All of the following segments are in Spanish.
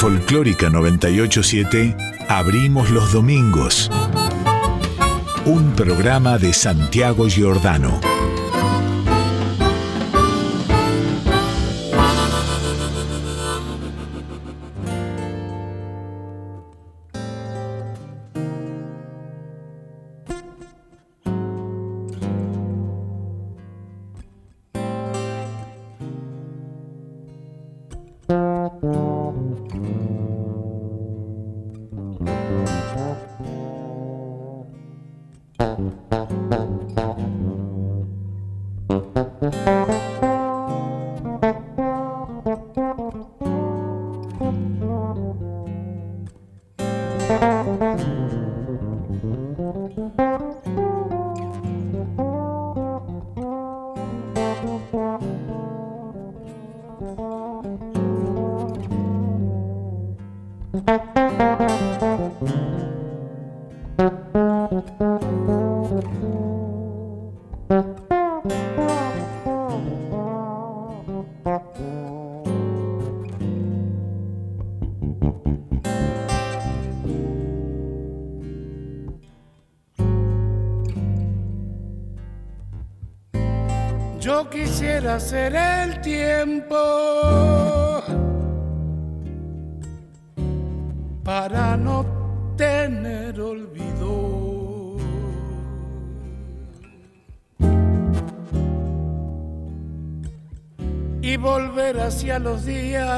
Folclórica 987 abrimos los domingos. Un programa de Santiago Giordano. Hacer el tiempo para no tener olvido. Y volver hacia los días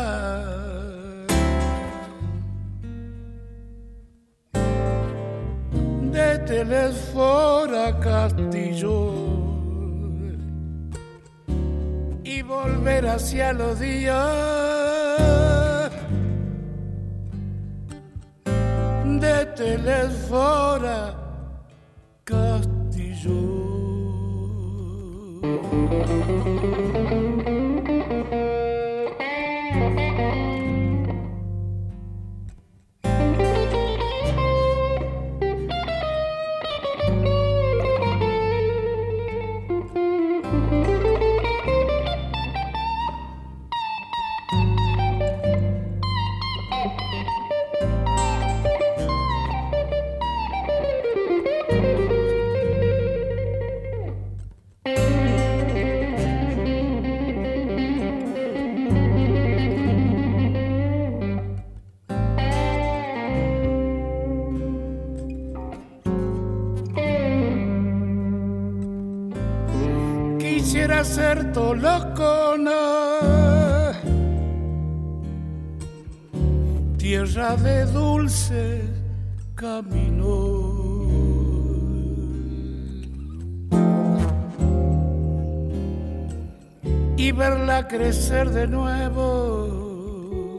crecer de nuevo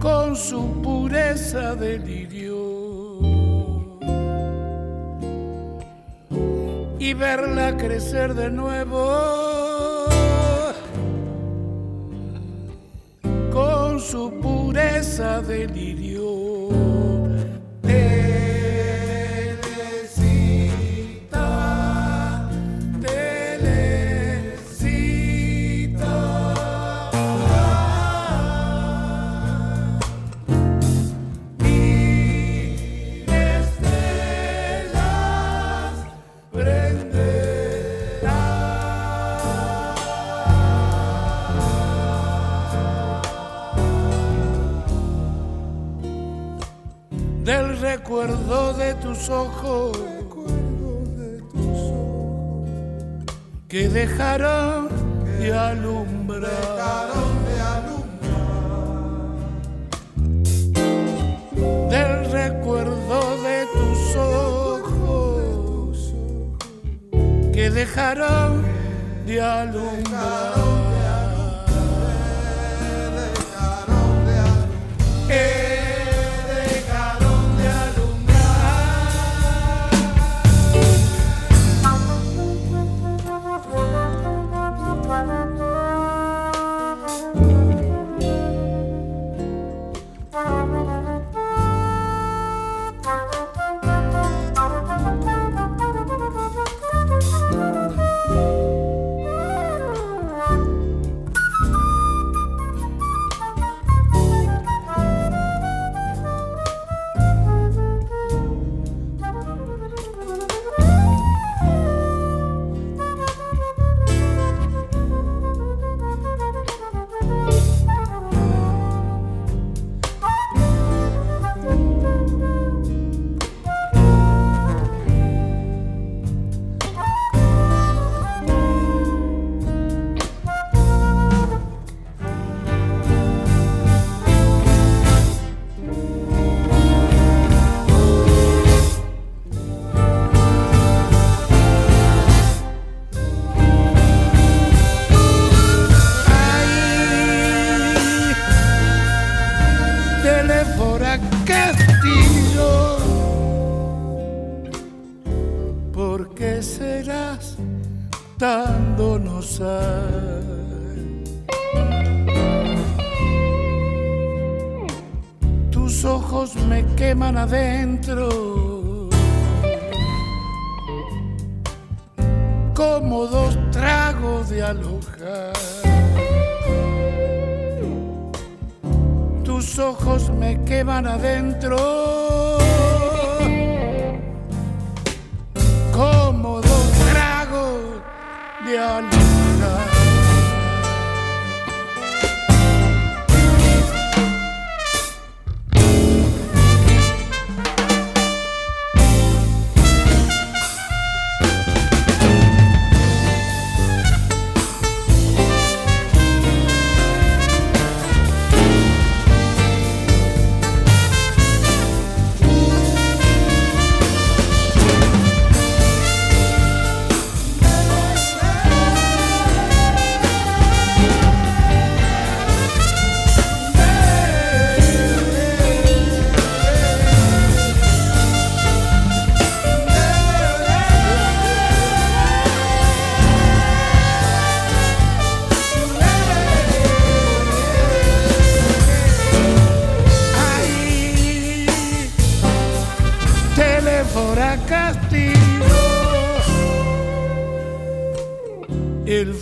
con su pureza de lirio. Y verla crecer de nuevo su pureza delirio. recuerdo tus ojos, de tus ojos que dejaron de alumbrar. Del recuerdo de tus ojos que dejaron de alumbrar.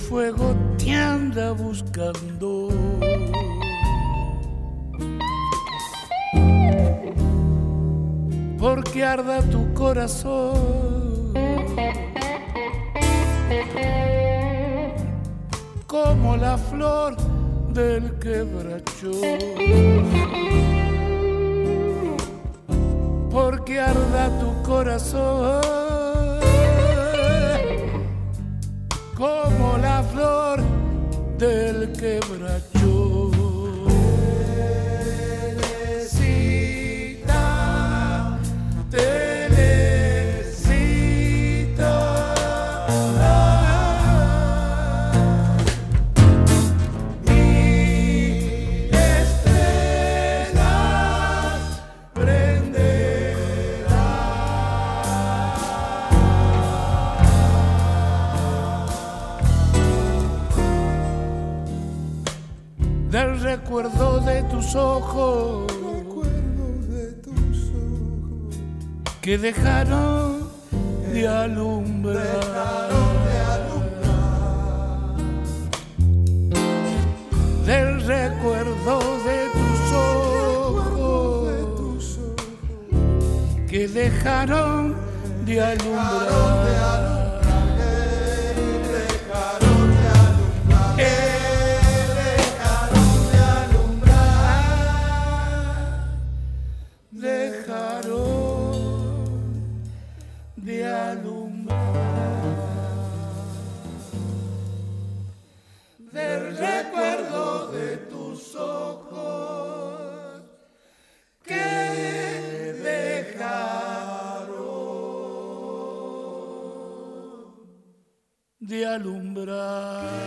Fuego te anda buscando. Porque arda tu corazón. Como la flor del quebracho. porque arda tu corazón como la flor del quebracho. Recuerdo de tus ojos que dejaron de alumbrar. Del recuerdo de tus ojos de tus ojos que dejaron de alumbrar. Dejaron de alumbrar.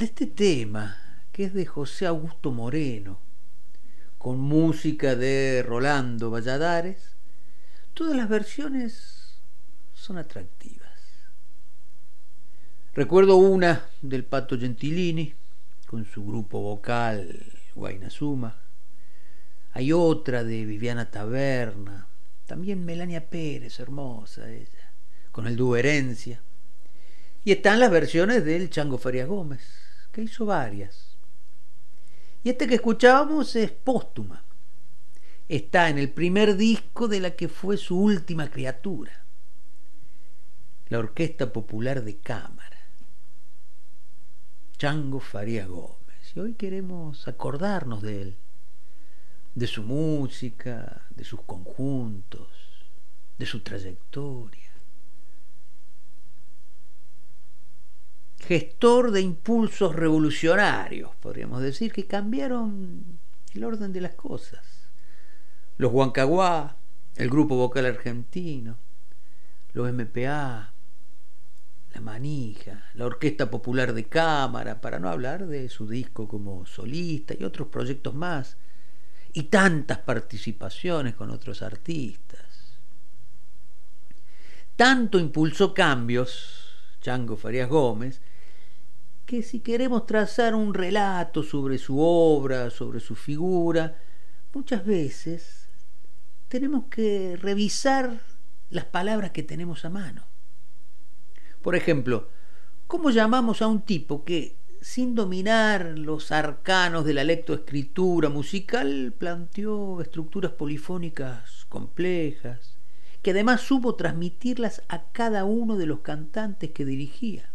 de este tema, que es de José Augusto Moreno, con música de Rolando Valladares, todas las versiones son atractivas. Recuerdo una del Pato Gentilini, con su grupo vocal Guainazuma. Hay otra de Viviana Taberna, también Melania Pérez, hermosa ella, con el dúo Herencia. Y están las versiones del Chango Farias Gómez, que hizo varias. Y esta que escuchábamos es póstuma. Está en el primer disco de la que fue su última criatura, la Orquesta Popular de Cámara. Chango Faría Gómez. Y hoy queremos acordarnos de él, de su música, de sus conjuntos, de su trayectoria. Gestor de impulsos revolucionarios, podríamos decir, que cambiaron el orden de las cosas. Los Huancaguá, el Grupo Vocal Argentino, los MPA, la Manija, la Orquesta Popular de Cámara, para no hablar de su disco como solista y otros proyectos más, y tantas participaciones con otros artistas. Tanto impulsó cambios, Chango Farías Gómez, que si queremos trazar un relato sobre su obra, sobre su figura, muchas veces tenemos que revisar las palabras que tenemos a mano. Por ejemplo, ¿cómo llamamos a un tipo que, sin dominar los arcanos de la lectoescritura musical, planteó estructuras polifónicas complejas, que además supo transmitirlas a cada uno de los cantantes que dirigía?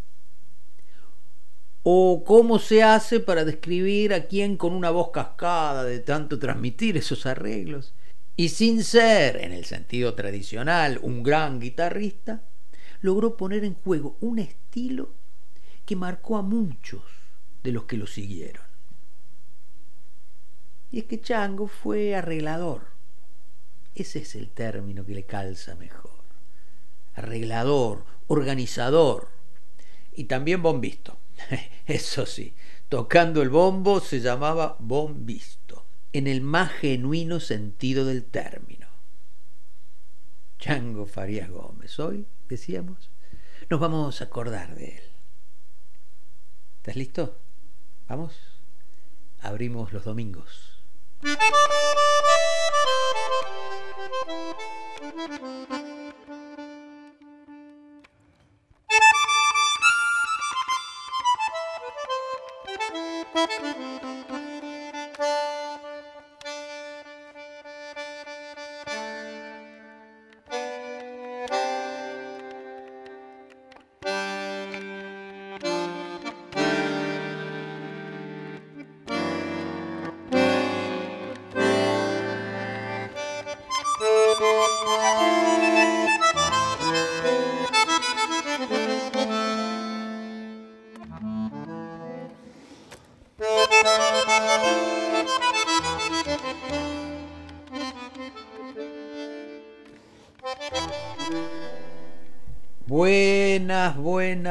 ¿O cómo se hace para describir a quien con una voz cascada de tanto transmitir esos arreglos, y sin ser, en el sentido tradicional, un gran guitarrista, logró poner en juego un estilo que marcó a muchos de los que lo siguieron. Y es que Chango fue arreglador. Ese es el término que le calza mejor. Arreglador, organizador y también bombisto. Eso sí, tocando el bombo se llamaba bombisto, en el más genuino sentido del término. Chango Farías Gómez, hoy decíamos, nos vamos a acordar de él. ¿Estás listo? Vamos. Abrimos los domingos. Thank you.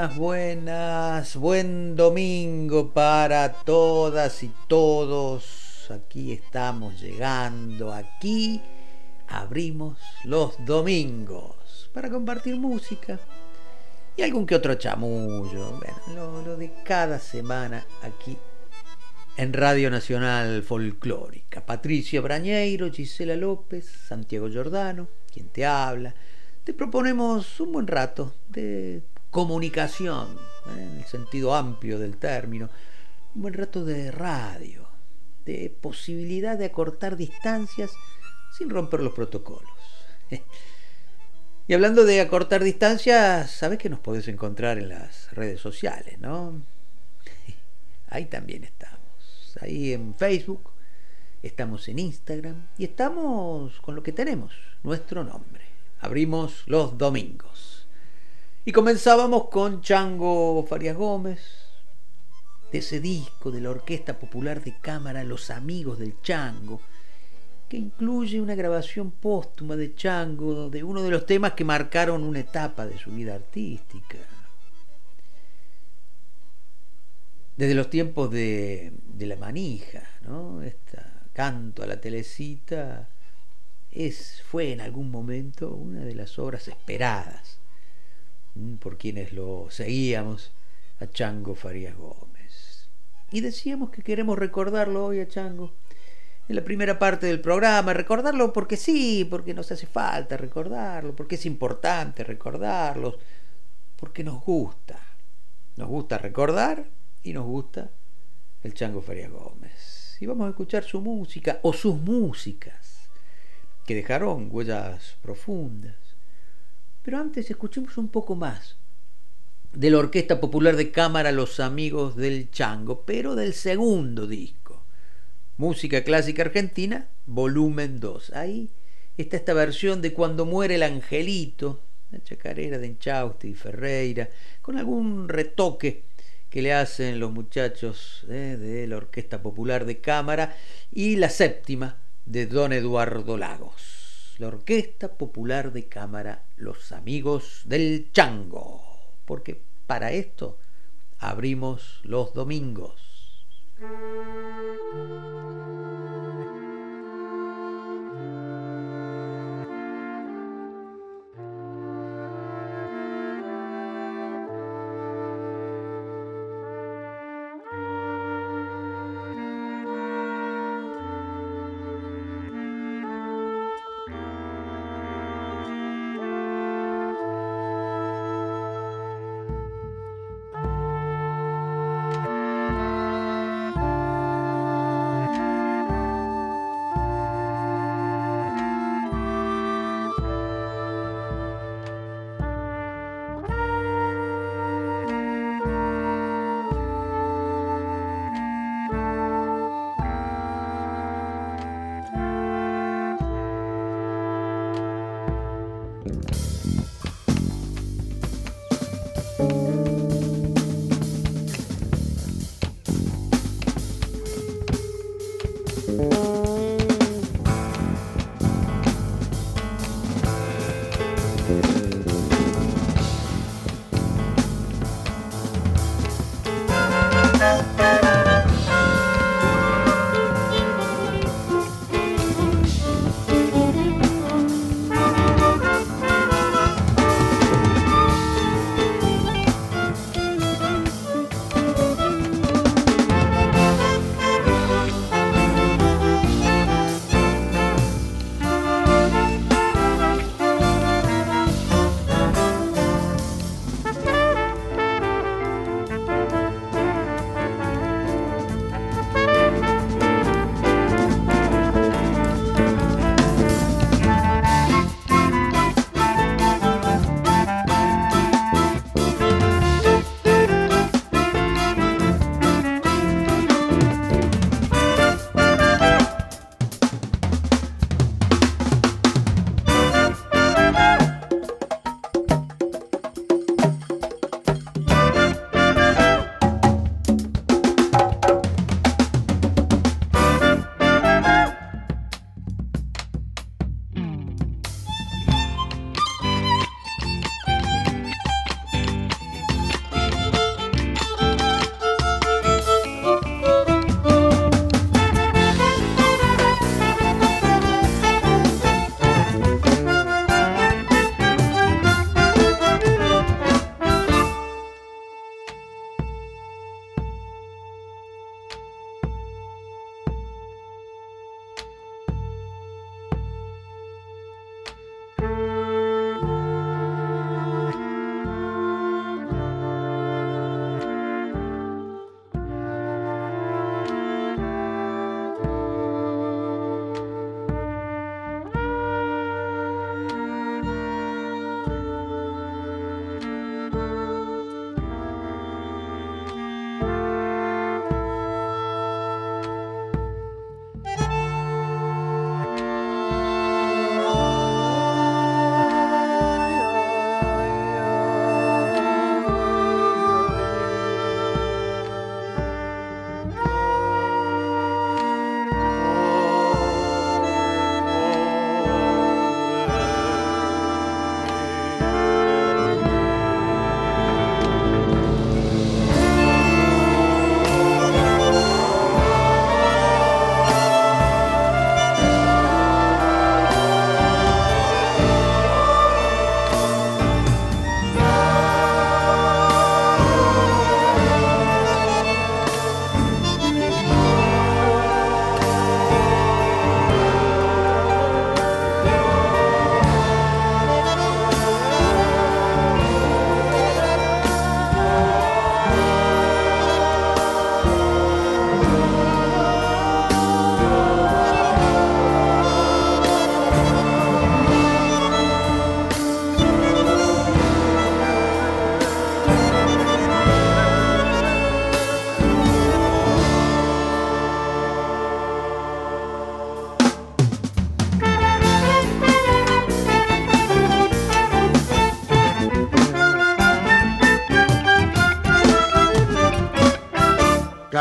Buenas, buenas, buen domingo para todas y todos. Aquí estamos llegando, aquí abrimos los domingos para compartir música y algún que otro chamullo, bueno, lo, de cada semana aquí en Radio Nacional Folclórica. Patricia Brañeiro, Gisela López, Santiago Giordano, quien te habla te proponemos un buen rato de comunicación, ¿eh? en el sentido amplio del término, un buen rato de radio, de posibilidad de acortar distancias sin romper los protocolos. Y hablando de acortar distancias, sabes que nos podés encontrar en las redes sociales, ¿no? Ahí también estamos. Ahí en Facebook, estamos en Instagram y estamos con lo que tenemos, nuestro nombre abrimos los domingos. Y comenzábamos con Chango Farias Gómez, de ese disco de la Orquesta Popular de Cámara Los Amigos del Chango, que incluye una grabación póstuma de Chango de uno de los temas que marcaron una etapa de su vida artística. Desde los tiempos de, la manija, ¿no? Esta canto a la telecita es, fue en algún momento una de las obras esperadas por quienes lo seguíamos a Chango Farías Gómez. Y decíamos que queremos recordarlo hoy a Chango en la primera parte del programa, recordarlo porque sí, porque nos hace falta recordarlo, porque es importante recordarlo, porque nos gusta. Nos gusta recordar y nos gusta el Chango Farías Gómez. Y vamos a escuchar su música o sus músicas que dejaron huellas profundas. Pero antes escuchemos un poco más de la Orquesta Popular de Cámara Los Amigos del Chango, pero del segundo disco, Música Clásica Argentina, volumen 2. Ahí está esta versión de Cuando muere el angelito, la chacarera de Enchausti y Ferreira, con algún retoque que le hacen los muchachos eh, de la Orquesta Popular de Cámara y la séptima de don Eduardo Lagos. La Orquesta Popular de Cámara, los amigos del Chango. Porque para esto abrimos los domingos.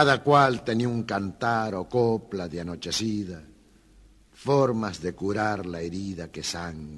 Cada cual tenía un cantar o copla de anochecida, formas de curar la herida que sangra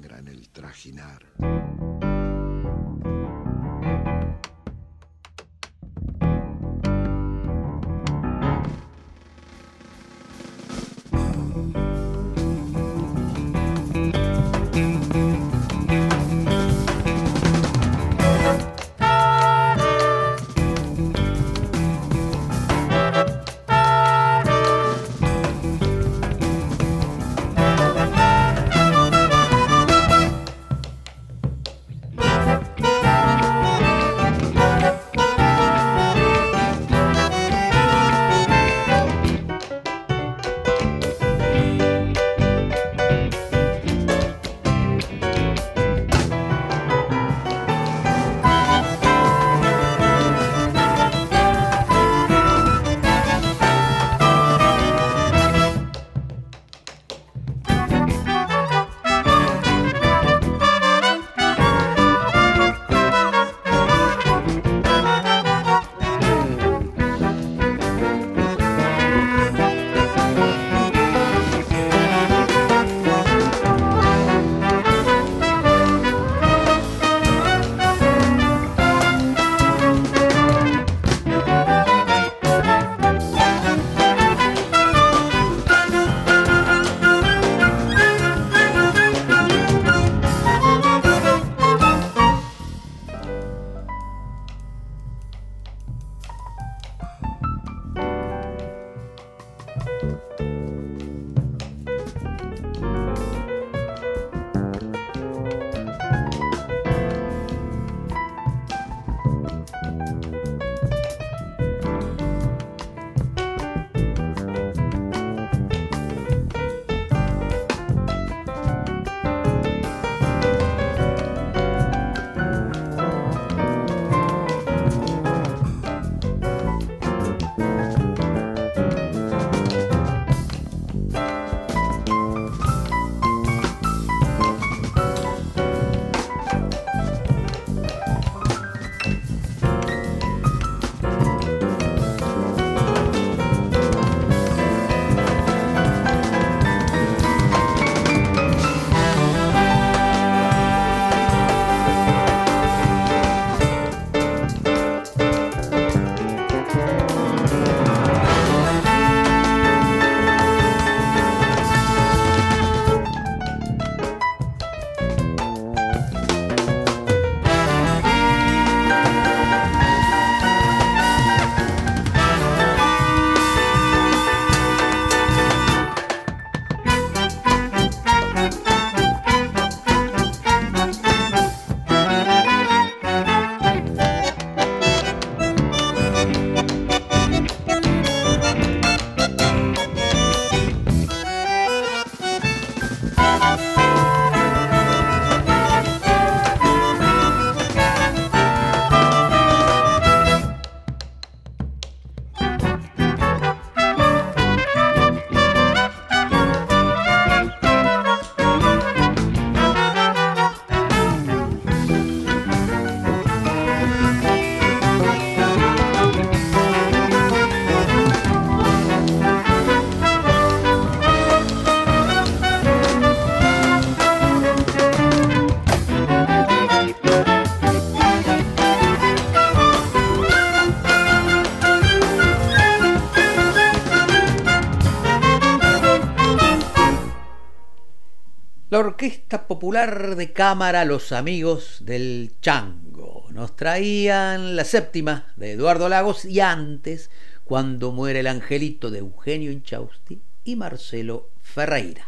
Orquesta Popular de Cámara Los Amigos del Chango. Nos traían la séptima de Eduardo Lagos y antes, cuando muere el angelito de Eugenio Inchausti y Marcelo Ferreira.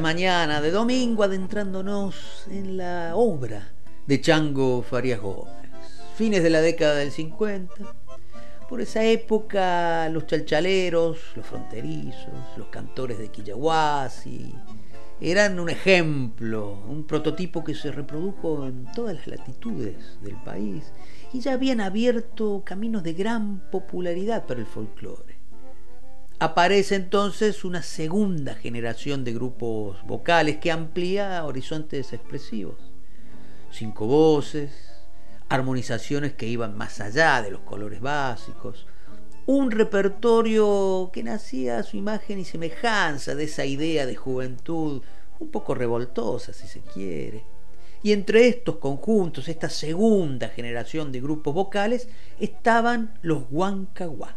Mañana de domingo adentrándonos en la obra de Chango Farías Gómez. Fines de la década del 50. Por esa época los chalchaleros, los fronterizos, los cantores de Quillahuasi eran un ejemplo, un prototipo que se reprodujo en todas las latitudes del país y ya habían abierto caminos de gran popularidad para el folclore. Aparece entonces una segunda generación de grupos vocales que amplía horizontes expresivos. Cinco voces, armonizaciones que iban más allá de los colores básicos, un repertorio que nacía a su imagen y semejanza de esa idea de juventud un poco revoltosa, si se quiere. Y entre estos conjuntos, esta segunda generación de grupos vocales, estaban los Huancahuá.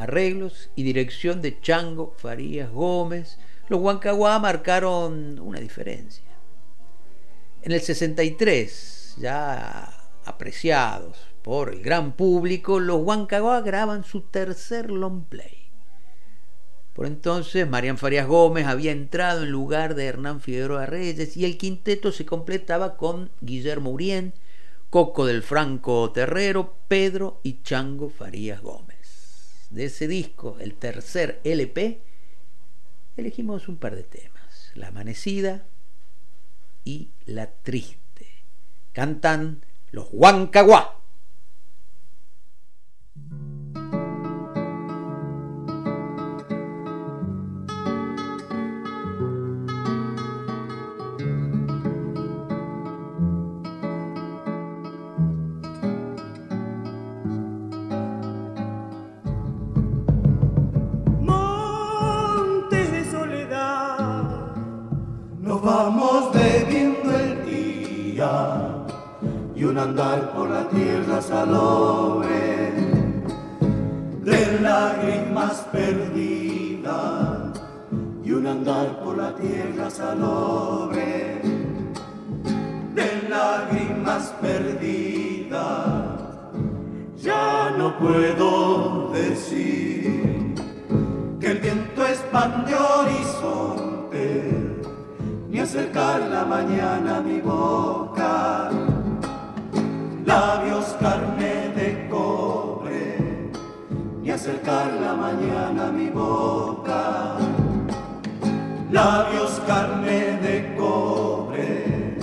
Arreglos y dirección de Chango Farías Gómez, los Huancahuá marcaron una diferencia. En el 63, ya apreciados por el gran público, los Huancaguá graban su tercer long play. Por entonces, Marian Farías Gómez había entrado en lugar de Hernán Figueroa Reyes y el quinteto se completaba con Guillermo Urien, Coco del Franco Terrero, Pedro y Chango Farías Gómez. De ese disco, el tercer LP, elegimos un par de temas, La Amanecida y La Triste. Cantan los Huancaguá. Salobre de lágrimas perdidas y un andar por la tierra salobre de lágrimas perdidas. Ya no puedo decir que el viento expande horizonte ni acercar la mañana a mi boca labios carne de cobre, ni acercar la mañana a mi boca. Labios carne de cobre.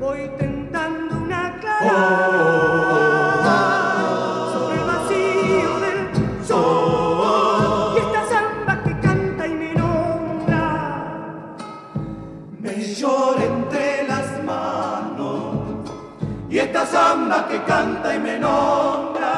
Voy tentando una clara samba que canta y me nombra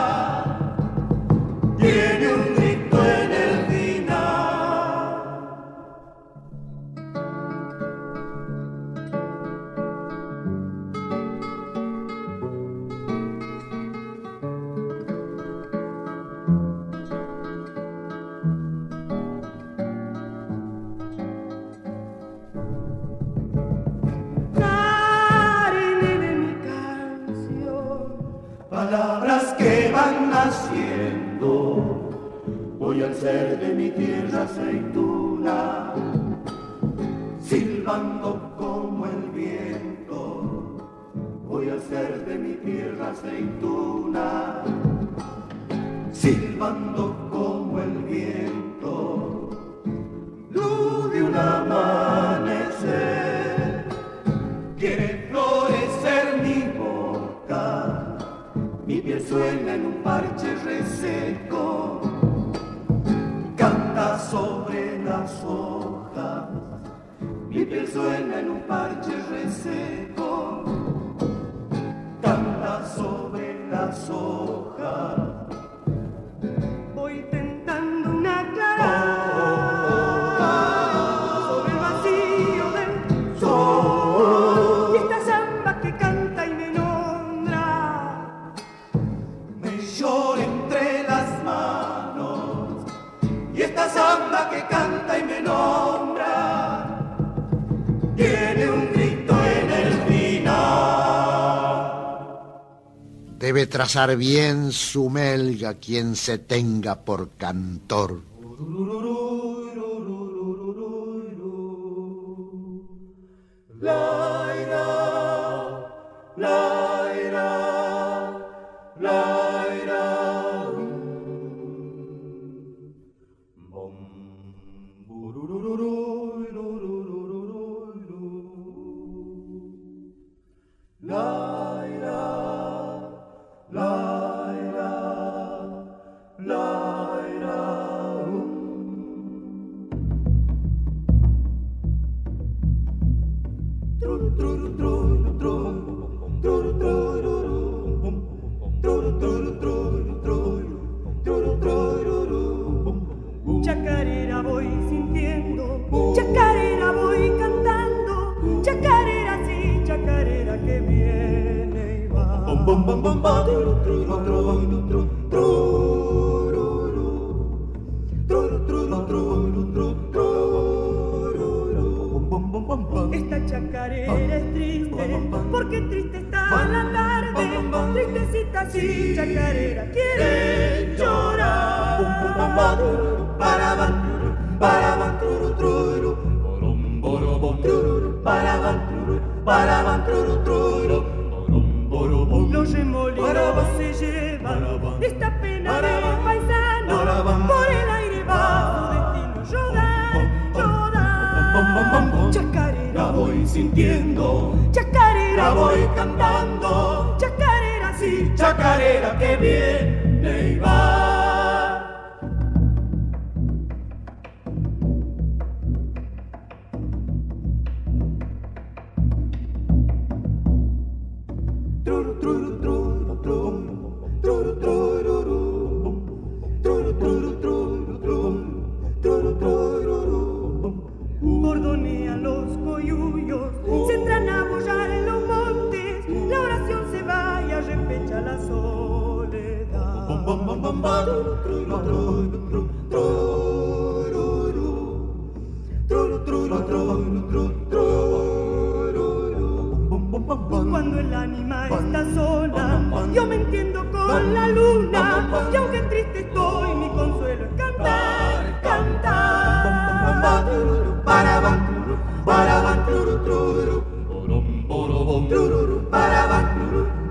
Ser de mi tierra aceituna, silbando como el viento. Voy al ser de mi tierra aceituna, Trazar bien su melga quien se tenga por cantor.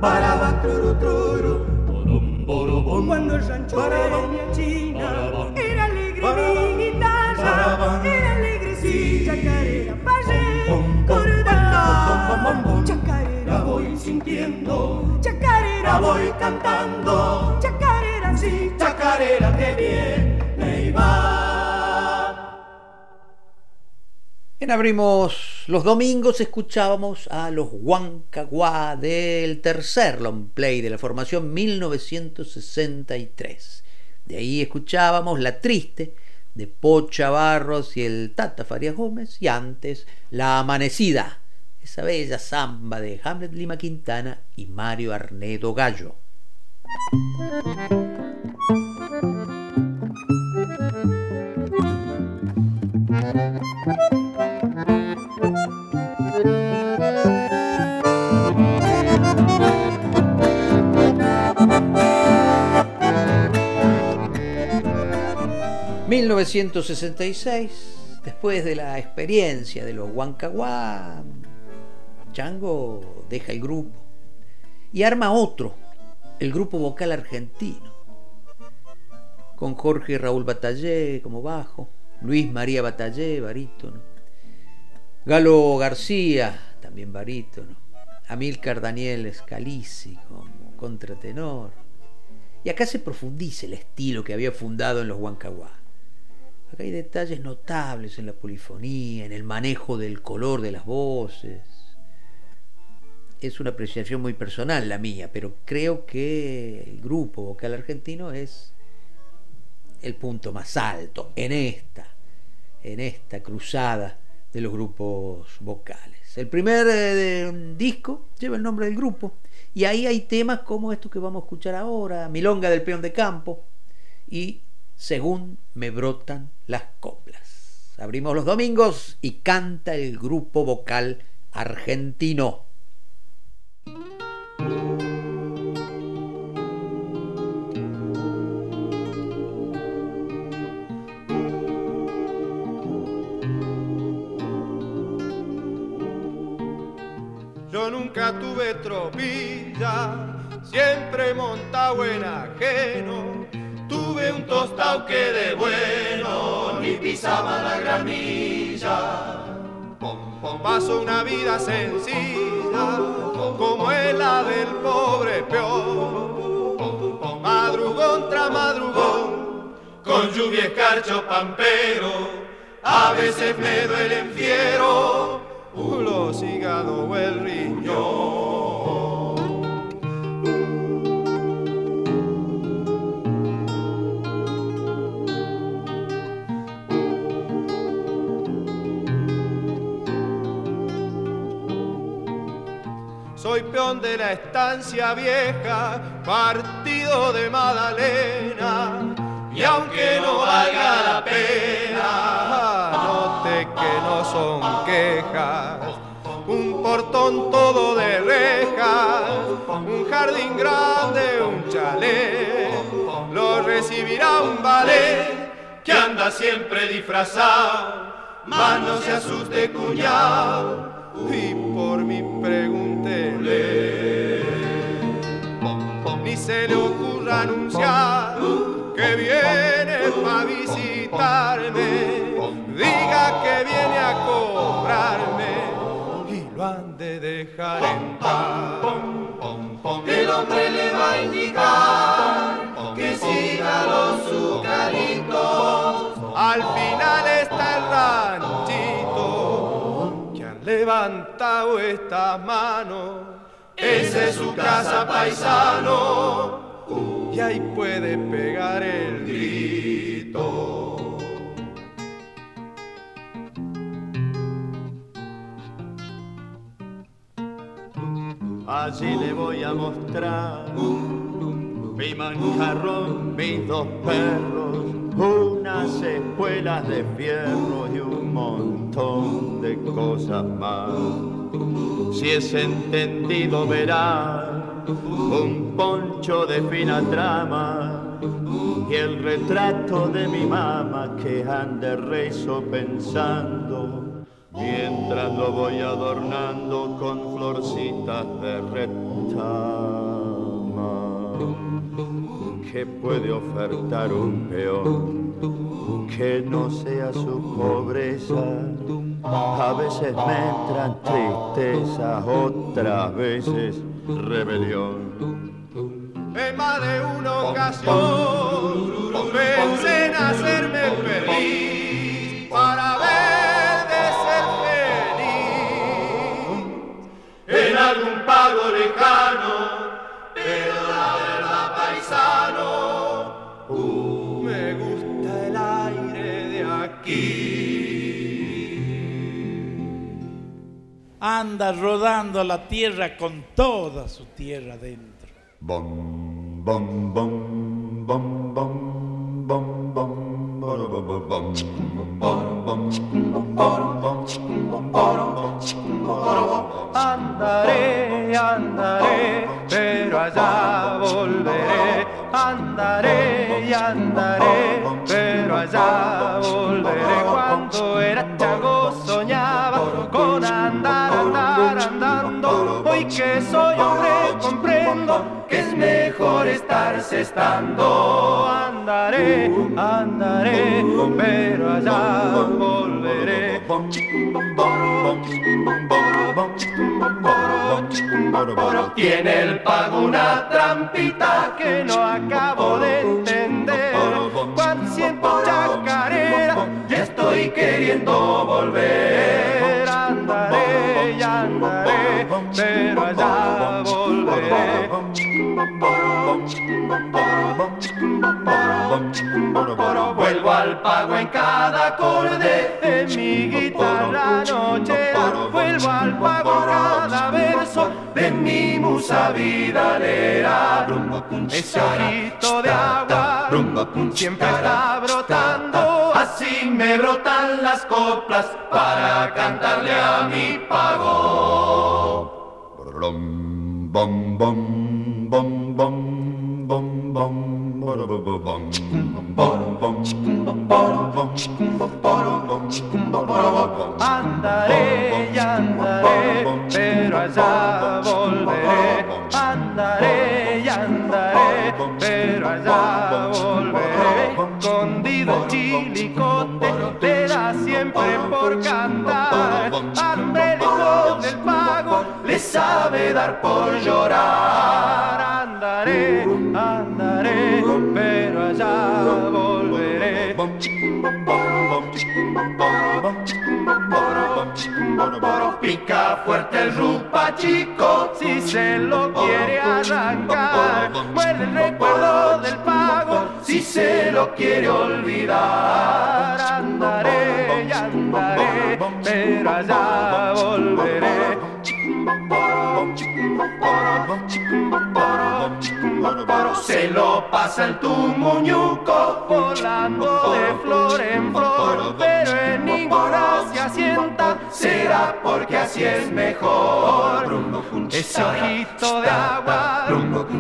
Van, truru, truru. Cuando el rancho venía China, era alegre mi guitarra, era alegre sí, chacarera, para recordar. Chacarera voy sintiendo, chacarera voy cantando, chacarera sí, chacarera que viene y va. Abrimos los domingos escuchábamos a los Huancaguá del tercer long play de la formación 1963. De ahí escuchábamos La Triste de Pocha Barros y el Tata Farias Gómez y antes La Amanecida, esa bella samba de Hamlet Lima Quintana y Mario Arnedo Gallo. 1966, después de la experiencia de los Huancaguá, Chango deja el grupo y arma otro, el grupo vocal argentino, con Jorge Raúl Batallé como bajo, Luis María Batallé, barítono, Galo García, también barítono, Amílcar Daniel Scalisi como contratenor. Y acá se profundiza el estilo que había fundado en los Huancaguá. Acá hay detalles notables en la polifonía, en el manejo del color de las voces. Es una apreciación muy personal la mía, pero creo que el grupo vocal argentino es el punto más alto en esta, en esta cruzada de los grupos vocales. El primer eh, disco lleva el nombre del grupo y ahí hay temas como estos que vamos a escuchar ahora, Milonga del Peón de Campo y según me brotan las coplas. Abrimos los domingos y canta el grupo vocal argentino. Yo nunca tuve tropilla, siempre montado en ajeno Tuve un tostado que de bueno ni pisaba la gramilla. Paso una vida sencilla como es la del pobre peor. Madrugón tras madrugón, con lluvia escarcho pampero, a veces me duele en fiero los hígados o el riñón. Soy peón de la estancia vieja, partido de Madalena, y aunque no valga la pena, que no son quejas. Un portón todo de rejas, un jardín grande, un chalet, lo recibirá un ballet que anda siempre disfrazado, más no se asuste cuñado, y por mi pregúntele, ni se le ocurra anunciar que viene para visitarme, que viene a cobrarme y lo han de dejar entrar. El hombre le va a indicar que siga los sucaritos. Al final está el ranchito que han levantado estas manos. Esa es su casa paisano y ahí puede pegar el grito. Allí le voy a mostrar mi manjarrón, mis dos perros, unas espuelas de fierro y un montón de cosas más. Si es entendido verá un poncho de fina trama y el retrato de mi mamá que anda rezo pensando mientras lo voy adornando con florcitas de retama. ¿Qué puede ofertar un peón que no sea su pobreza? A veces me entran tristeza, otras veces rebelión. En más de una ocasión pensé en hacerme feliz en algún pago lejano, pero la verdad paisano, uh, me gusta el aire de aquí. Anda rodando la tierra con toda su tierra dentro. Bom, bom, bom, bom, bom, bom, bom, bom, bom, bom, bom, bom, bom, Andaré, andaré, pero allá volveré. Andaré andaré, pero allá volveré. Cuando era chango soñaba con andar, andar, andando. Hoy que soy hombre comprendo mejor estarse estando. Andaré, andaré, pero allá volveré. Tiene el pago una trampita que no acabo de entender. Cuando siento chacarera, ya estoy queriendo volver. Al pago en cada acorde de mi guitarra nochera. Vuelvo al pago en cada verso de mi musa vidalera. Ese ojito de agua siempre está brotando. Así me brotan las coplas para cantarle a mi pago. bom, bom, bom, bom, bom, bom, bom, bom, Andaré y andaré, pero allá volveré. Andaré y andaré, pero allá volveré. Escondido el chilicote, le da siempre por cantar. Hambre lejos del pago, le sabe dar por llorar. Andaré, andaré, pero allá volveré. Pica fuerte el rupa chico. Si se lo quiere arrancar, muerde el recuerdo del pago. Si se lo quiere olvidar, andaré y andaré, pero allá volveré. Se lo pasa el tumuñuco volando de flor en flor, pero en ninguna se asienta. Será porque así es mejor. Ese ojito de agua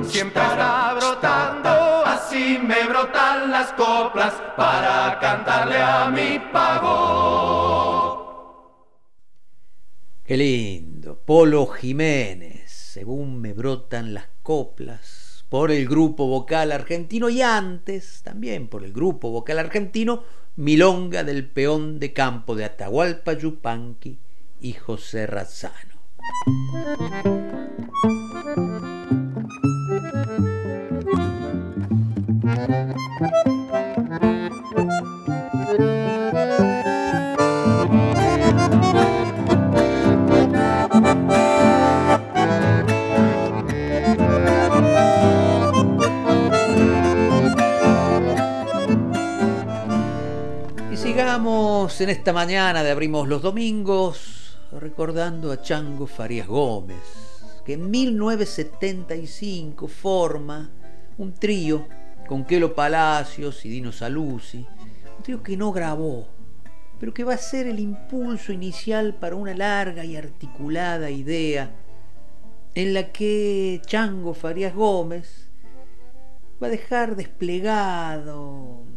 siempre está brotando. Así me brotan las coplas para cantarle a mi pago. Qué lindo, Polo Jiménez, según me brotan las coplas, por el grupo vocal argentino y antes también por el grupo vocal argentino, Milonga del Peón de Campo de Atahualpa Yupanqui y José Razzano. Sigamos en esta mañana de Abrimos los Domingos recordando a Chango Farías Gómez, que en 1975 forma un trío con Kelo Palacios y Dino Saluzzi, un trío que no grabó, pero que va a ser el impulso inicial para una larga y articulada idea en la que Chango Farías Gómez va a dejar desplegado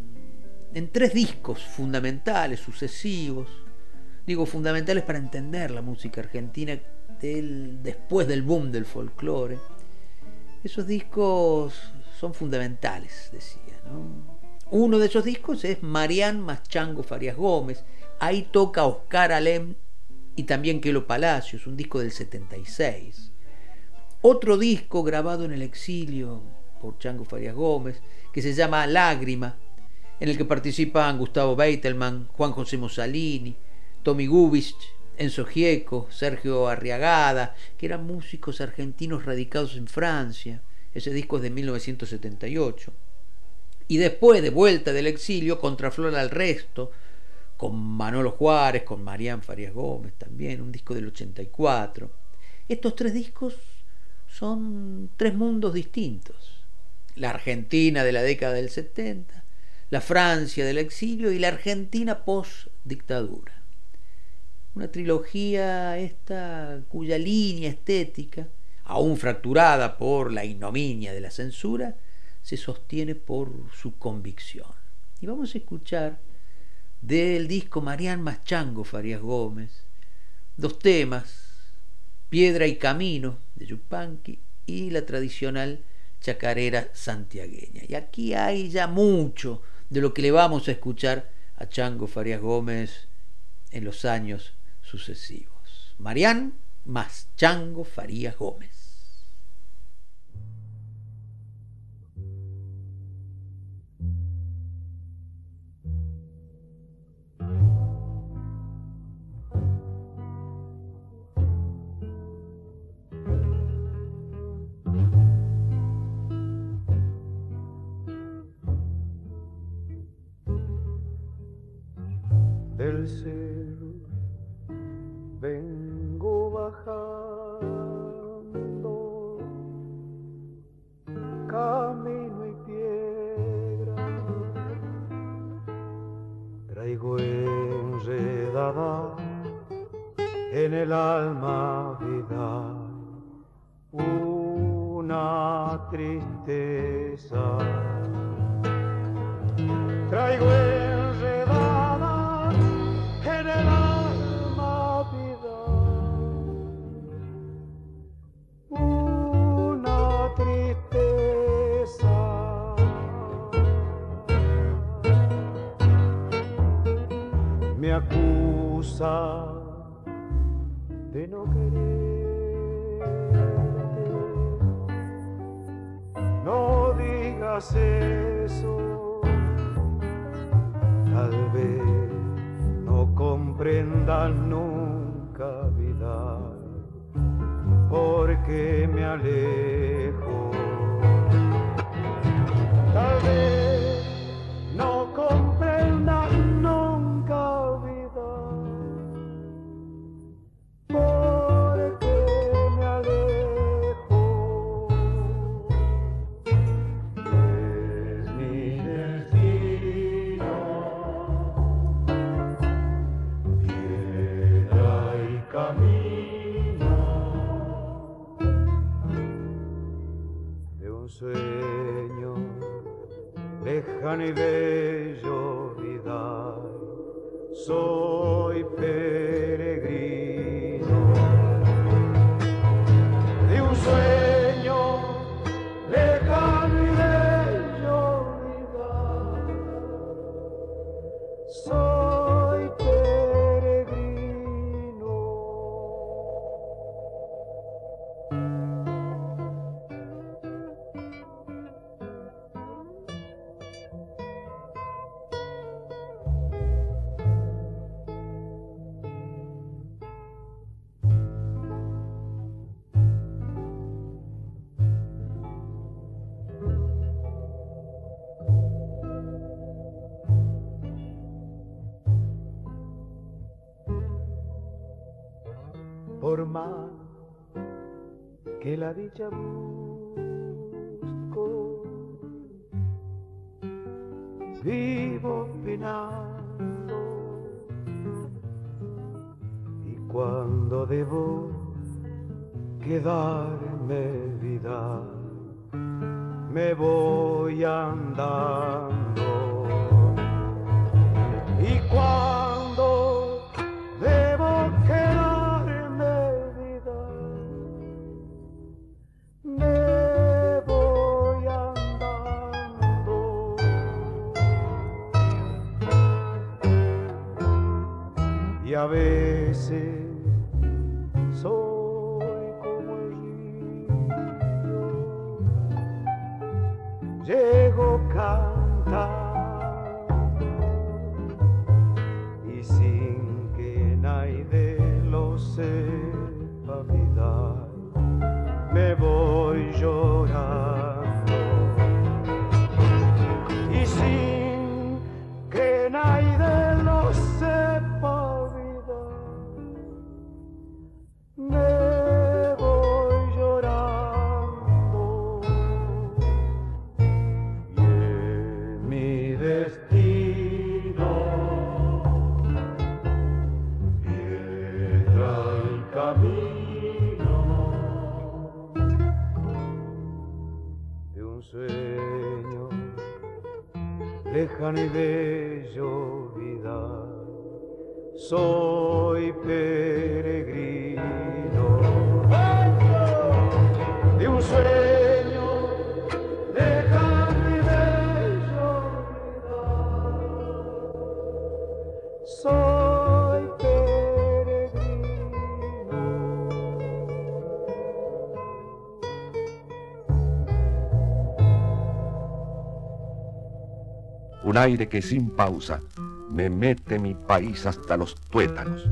en tres discos fundamentales, sucesivos, digo fundamentales para entender la música argentina después del boom del folclore. Esos discos son fundamentales, decía. Uno de esos discos es Marián Maschango Farias Gómez. Ahí toca Oscar Alem y también Kelo Palacios, un disco del 76. Otro disco grabado en el exilio por Chango Farias Gómez, que se llama Lágrima, en el que participan Gustavo Beitelman, Juan José Mussolini, Tommy Gubich, Enzo Gieco, Sergio Arriagada, que eran músicos argentinos radicados en Francia. Ese disco es de 1978. Y después, de vuelta del exilio, Contraflor al Resto, con Manolo Juárez, con Marián Farías Gómez también, un disco del 84. Estos tres discos son tres mundos distintos. La Argentina de la década del 70, la Francia del exilio y la Argentina post-dictadura. Una trilogía esta cuya línea estética, aún fracturada por la ignominia de la censura, se sostiene por su convicción. Y vamos a escuchar del disco Marián Maschango Farías Gómez dos temas, Piedra y Camino de Yupanqui y la tradicional chacarera santiagueña. Y aquí hay ya mucho de lo que le vamos a escuchar a Chango Farías Gómez en los años sucesivos. Marián más Chango Farías Gómez. busco. Vivo penando y cuando debo quedarme vida, me voy andando. Y cuando gran y bello vida. Soy Pedro. aire que sin pausa me mete mi país hasta los tuétanos.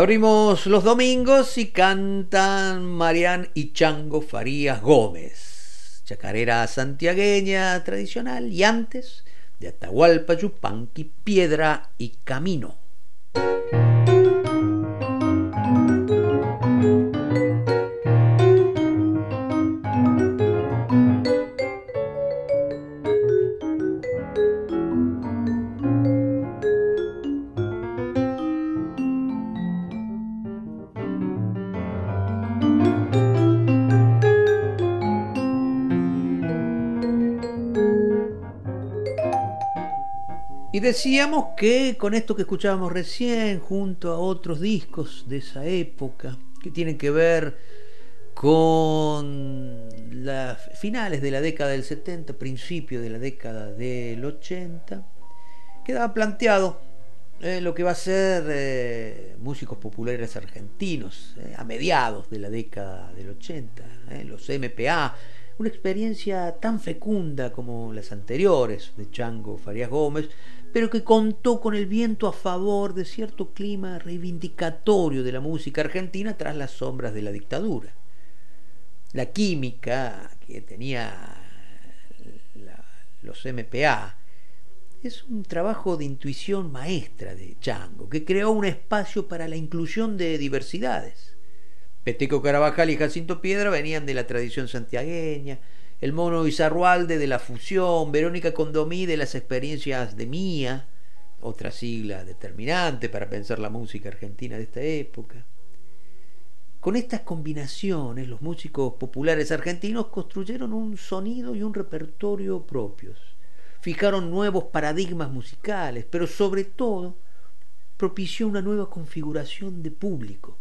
Abrimos los domingos y cantan Marián y Chango Farías Gómez, chacarera santiagueña tradicional y antes de Atahualpa Yupanqui, Piedra y Camino. Decíamos que con esto que escuchábamos recién, junto a otros discos de esa época, que tienen que ver con las finales de la década del 70, principio de la década del 80, quedaba planteado eh, lo que va a ser eh, músicos populares argentinos eh, a mediados de la década del 80, los MPA, una experiencia tan fecunda como las anteriores de Chango Farías Gómez, pero que contó con el viento a favor de cierto clima reivindicatorio de la música argentina tras las sombras de la dictadura. La química que tenía los MPA es un trabajo de intuición maestra de Chango, que creó un espacio para la inclusión de diversidades. Peteco Carabajal y Jacinto Piedra venían de la tradición santiagueña, el mono Izarrualde de la fusión, Verónica Condomí de las experiencias de Mía, otra sigla determinante para pensar la música argentina de esta época. Con estas combinaciones, los músicos populares argentinos construyeron un sonido y un repertorio propios, fijaron nuevos paradigmas musicales, pero sobre todo propició una nueva configuración de público.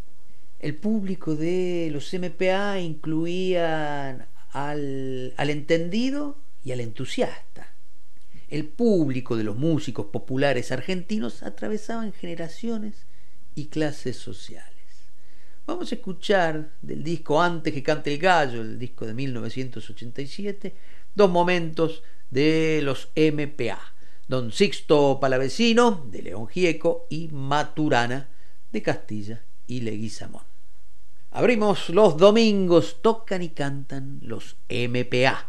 El público de los MPA incluía al, entendido y al entusiasta. El público de los músicos populares argentinos atravesaban generaciones y clases sociales. Vamos a escuchar del disco Antes que cante el gallo, el disco de 1987, dos momentos de los MPA. Don Sixto Palavecino, de León Gieco, y Maturana, de Castilla y Leguizamón. Abrimos los domingos, tocan y cantan los MPA.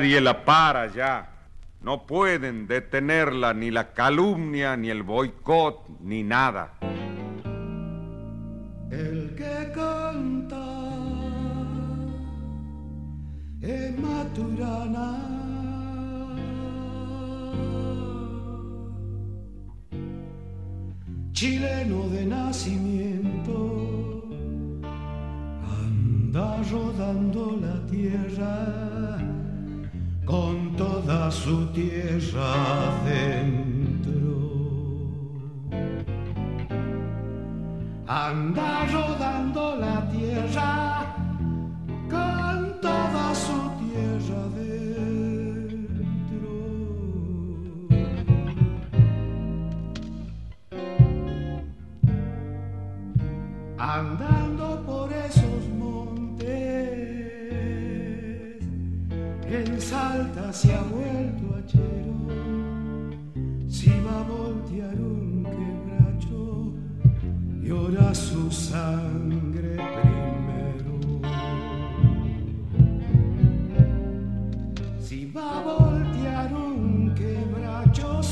Nadie la para ya. No pueden detenerla ni la calumnia, ni el boicot, ni nada. El que canta es Maturana. Chileno de nacimiento, anda rodando la tierra con toda su tierra dentro, Anda rodando la tierra con toda su tierra dentro, Anda ha vuelto si va a voltear un quebracho, llora su sangre primero. Si va a voltear un quebracho,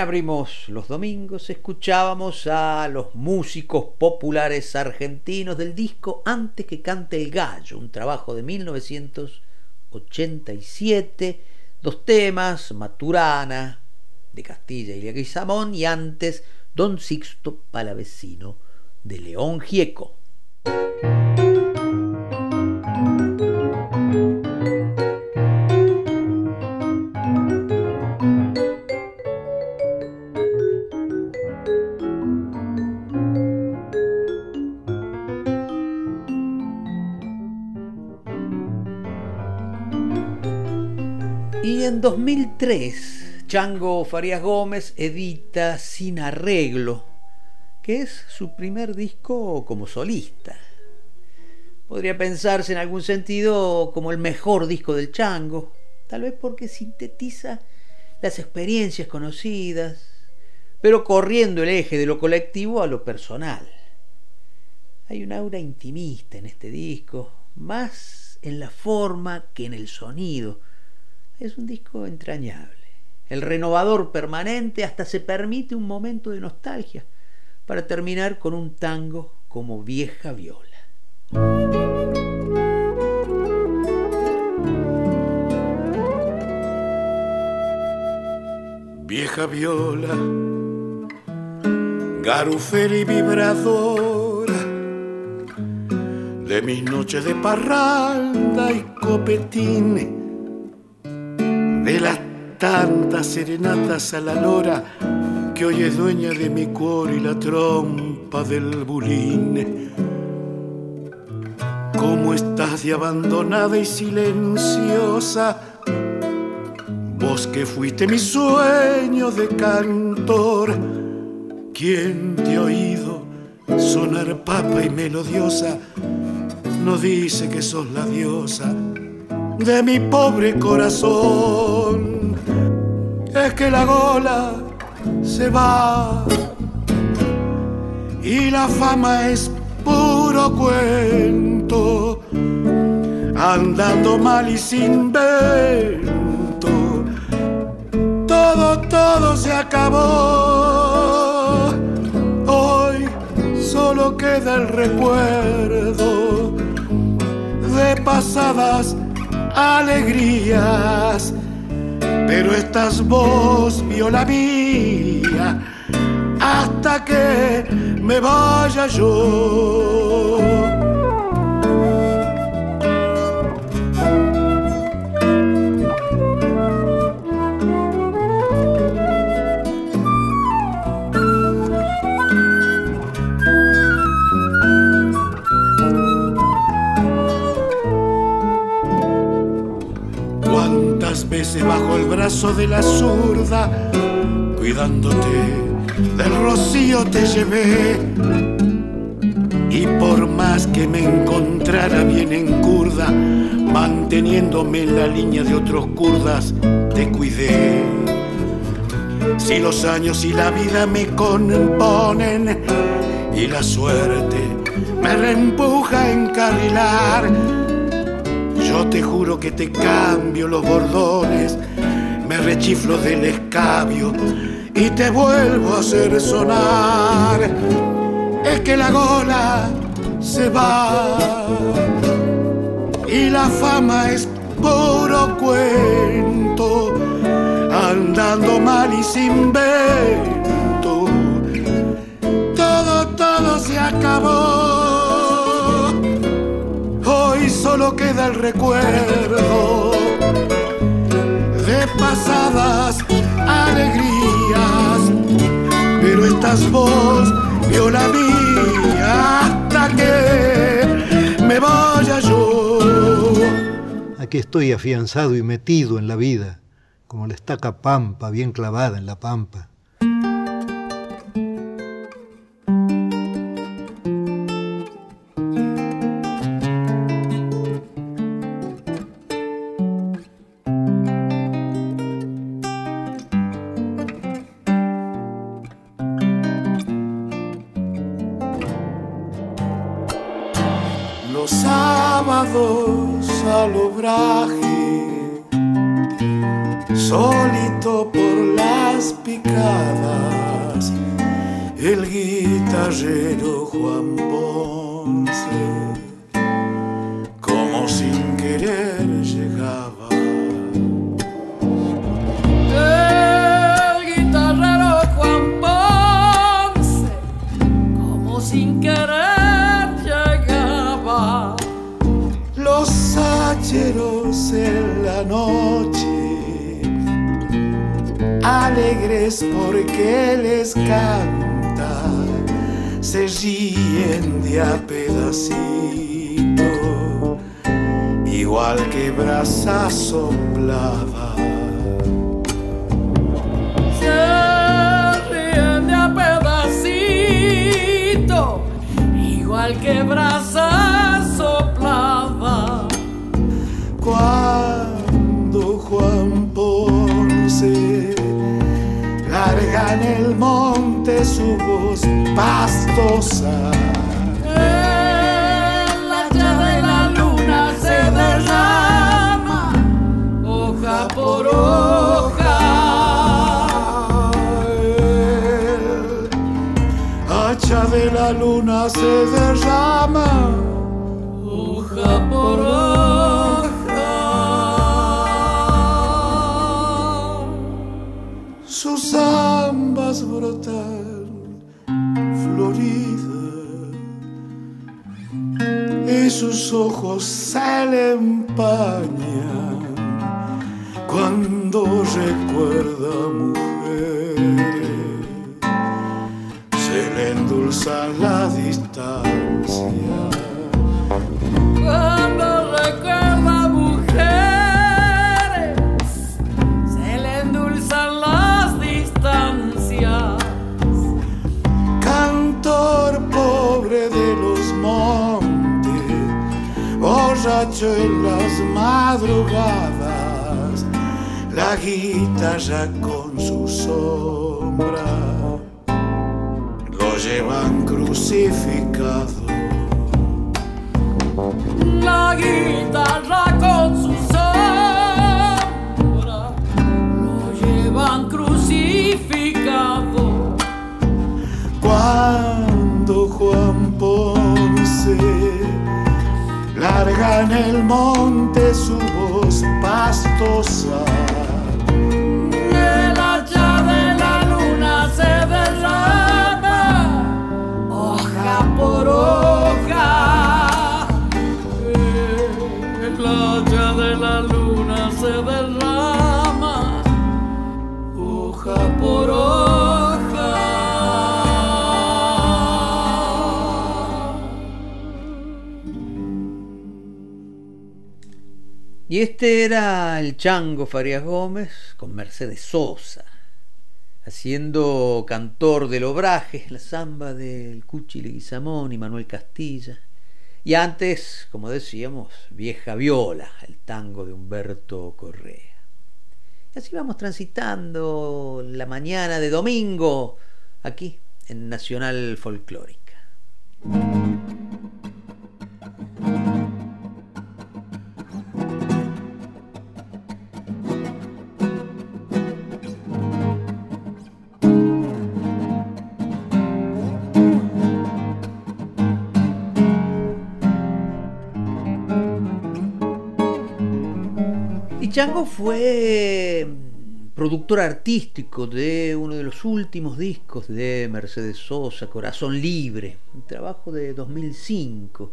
Abrimos los Domingos escuchábamos a los músicos populares argentinos del disco Antes que cante el gallo, un trabajo de 1987, dos temas, Maturana, de Castilla y Leguizamón, y antes Don Sixto Palavecino, de León Gieco. En 2003, Chango Farías Gómez edita Sin Arreglo, que es su primer disco como solista. Podría pensarse en algún sentido como el mejor disco del Chango, tal vez porque sintetiza las experiencias conocidas, pero corriendo el eje de lo colectivo a lo personal. Hay un aura intimista en este disco, más en la forma que en el sonido es un disco entrañable. El renovador permanente hasta se permite un momento de nostalgia para terminar con un tango como vieja viola. Vieja viola, garufera y vibradora de mis noches de parranda y copetín de las tantas serenatas a la lora que hoy es dueña de mi cuore y la trompa del bulín. ¿Cómo estás de abandonada y silenciosa? Vos que fuiste mi sueño de cantor, ¿quién te ha oído sonar papa y melodiosa? No dice que sos la diosa de mi pobre corazón. Es que la gola se va y la fama es puro cuento, andando mal y sin vento. Todo, todo se acabó. Hoy solo queda el recuerdo de pasadas alegrías, pero estás vos, viola mía, hasta que me vaya yo. Bajo el brazo de la zurda, cuidándote del rocío te llevé. Y por más que me encontrara bien en curda, manteniéndome en la línea de otros kurdas, te cuidé. Si los años y la vida me componen y la suerte me reempuja a encarrilar, yo te juro que te cambio los bordones, me rechiflo del escabio y te vuelvo a hacer sonar. Es que la gola se va y la fama es puro cuento, andando mal y sin vento. Todo, todo se acabó solo queda el recuerdo de pasadas alegrías. Pero estás vos, viola mía, hasta que me vaya yo. Aquí estoy afianzado y metido en la vida, como la estaca pampa bien clavada en la pampa guitarra Chango Farias Gómez con Mercedes Sosa, haciendo cantor del obraje, la samba del Cuchi Leguizamón y Manuel Castilla. Y antes, como decíamos, Vieja Viola, el tango de Humberto Correa. Y así vamos transitando la mañana de domingo aquí en Nacional Folclórica. Y Chango fue productor artístico de uno de los últimos discos de Mercedes Sosa, Corazón Libre, un trabajo de 2005.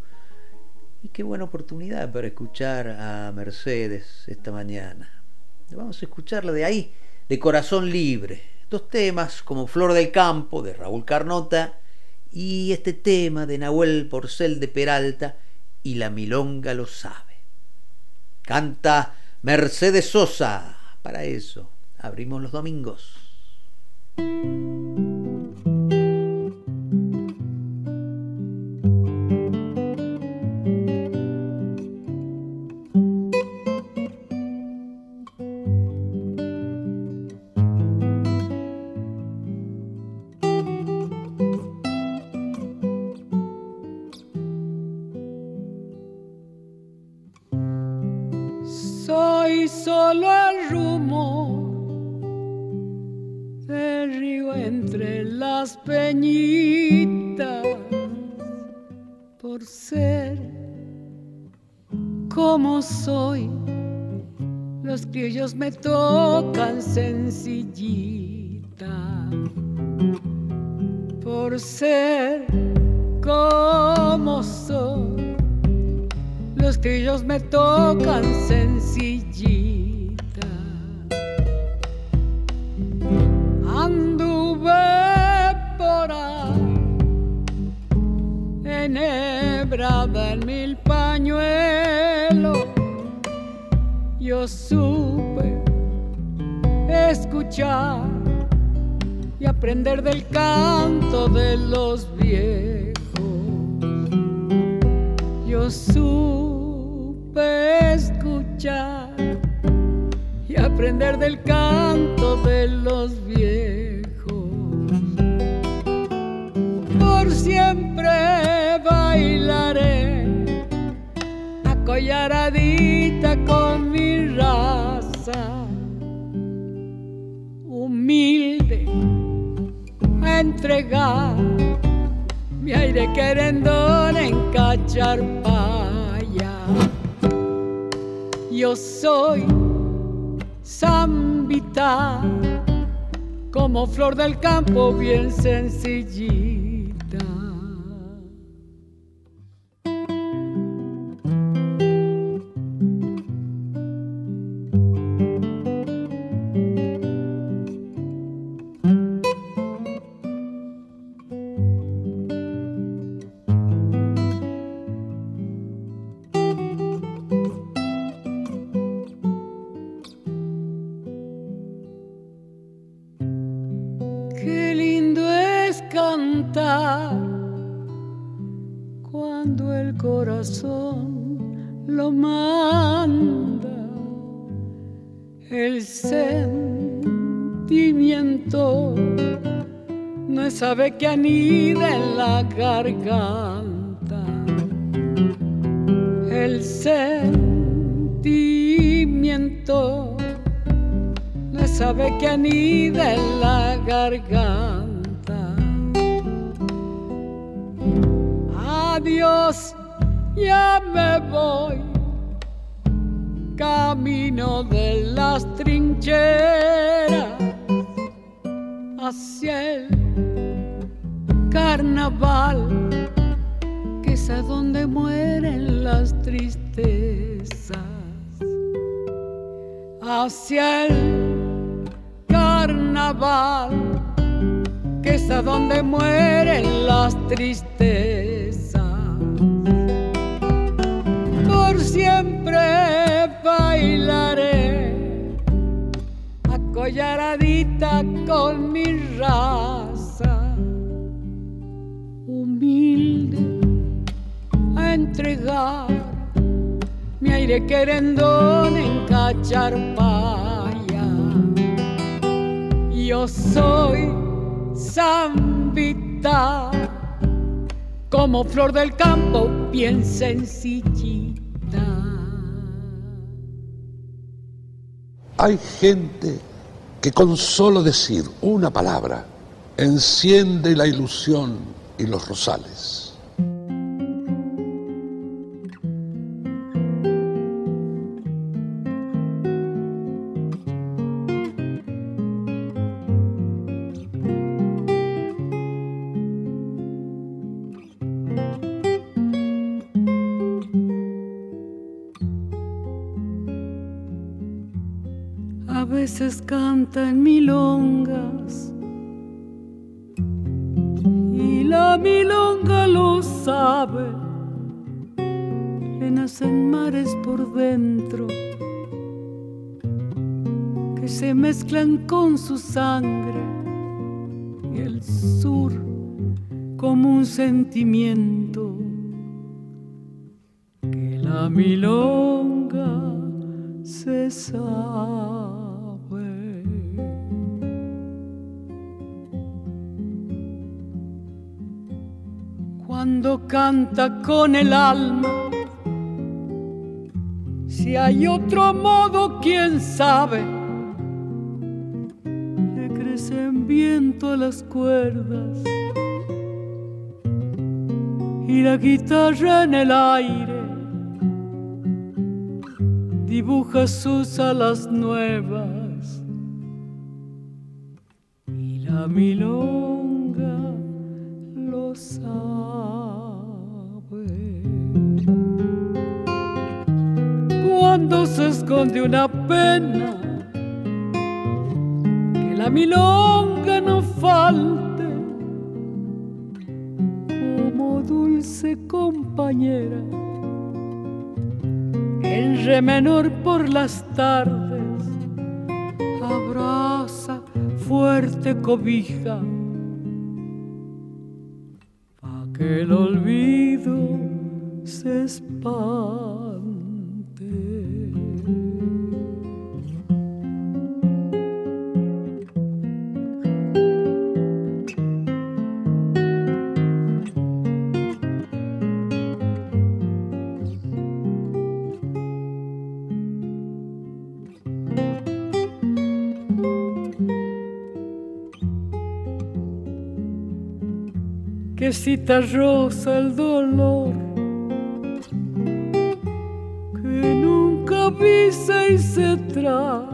Y qué buena oportunidad para escuchar a Mercedes esta mañana. Vamos a escucharla de ahí, de Corazón Libre. Dos temas como Flor del Campo de Raúl Carnota y este tema de Nahuel Porcel de Peralta y La Milonga lo sabe. Canta Mercedes Sosa. Para eso, abrimos los domingos. solo el rumor del río entre las peñitas por ser como soy. Los criollos me tocan sencillita por ser como soy. Los criollos me tocan sencillita. En mil pañuelos. Yo supe escuchar y aprender del canto de los viejos. Yo supe escuchar y aprender del canto de los viejos. Por siempre acollaradita con mi raza humilde a entregar mi aire querendón en cacharpaya. Yo soy zambita, como flor del campo bien sencillita. Que anida en la garganta. El sentimiento no sabe que anida en la garganta. Adiós, ya me voy, camino de las trincheras hacia el carnaval, que es a donde mueren las tristezas hacia el carnaval, que es a donde mueren las tristezas. Por siempre bailaré acollaradita con mi raza, a entregar mi aire querendón en cacharpaya. Yo soy zambita, como flor del campo, bien sencillita. Hay gente que con solo decir una palabra enciende la ilusión y los rosales. La milonga lo sabe. Le nacen mares por dentro que se mezclan con su sangre y el sur como un sentimiento que la milonga se sabe. Cuando canta con el alma, si hay otro modo, quién sabe, le crecen viento a las cuerdas y la guitarra en el aire dibuja sus alas nuevas. Y la milonga lo sabe. Cuando se esconde una pena, que la milonga no falte como dulce compañera en re menor por las tardes, abraza fuerte cobija, pa' que el olvido se espante. Cita rosa el dolor, que nunca avisa y se trae,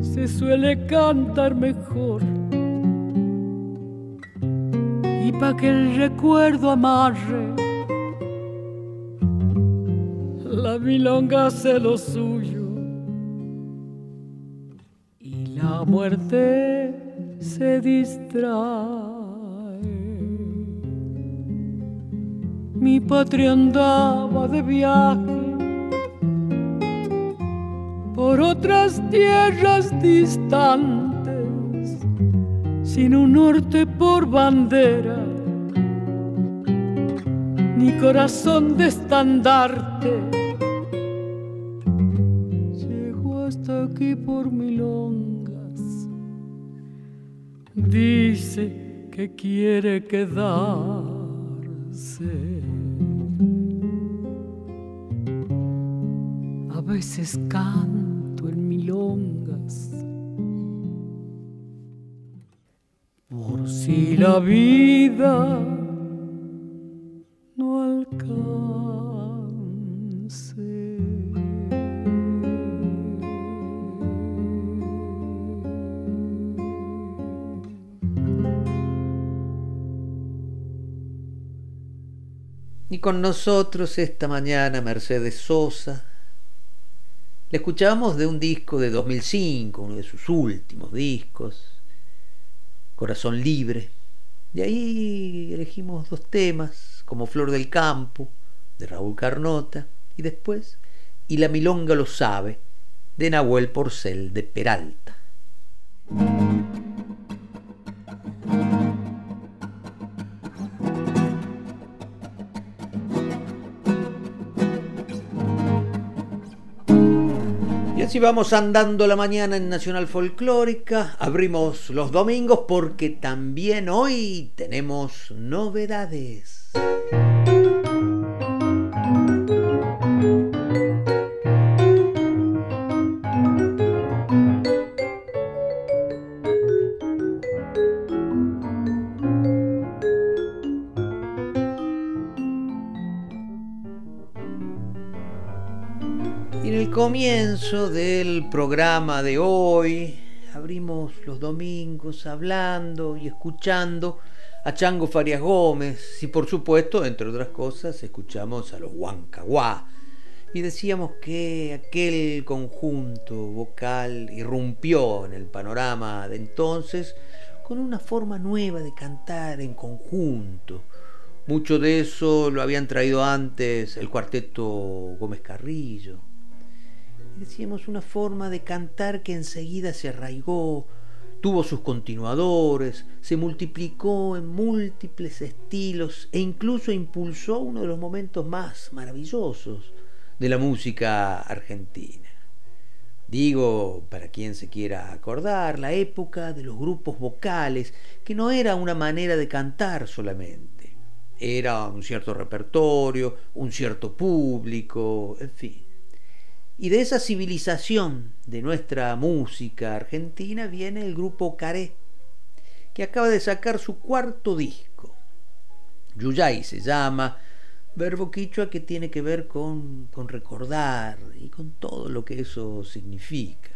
se suele cantar mejor. Y pa' que el recuerdo amarre, la milonga hace lo suyo y la muerte se distrae. Mi patria andaba de viaje por otras tierras distantes, sin un norte por bandera, ni corazón de estandarte. Llegó hasta aquí por milongas, dice que quiere quedarse. Veces canto en milongas. Por si la vida no alcance. Y con nosotros esta mañana Mercedes Sosa. Le escuchamos de un disco de 2005, uno de sus últimos discos, Corazón Libre. De ahí elegimos dos temas, como Flor del Campo, de Raúl Carnota, y después Y la Milonga lo sabe, de Nahuel Porcel de Peralta. Así vamos andando la mañana en Nacional Folclórica. Abrimos los domingos porque también hoy tenemos novedades. Comienzo del programa de hoy abrimos los domingos hablando y escuchando a Chango Farias Gómez y por supuesto, entre otras cosas, escuchamos a los Huancaguá y decíamos que aquel conjunto vocal irrumpió en el panorama de entonces con una forma nueva de cantar en conjunto. Mucho de eso lo habían traído antes el cuarteto Gómez Carrillo. Decíamos una forma de cantar que enseguida se arraigó, tuvo sus continuadores, se multiplicó en múltiples estilos e incluso impulsó uno de los momentos más maravillosos de la música argentina. Digo, para quien se quiera acordar, la época de los grupos vocales, que no era una manera de cantar solamente, era un cierto repertorio, un cierto público, en fin. Y de esa civilización de nuestra música argentina viene el grupo Caré, que acaba de sacar su cuarto disco. Yuyay se llama, verbo quichua que tiene que ver con, con recordar y con todo lo que eso significa.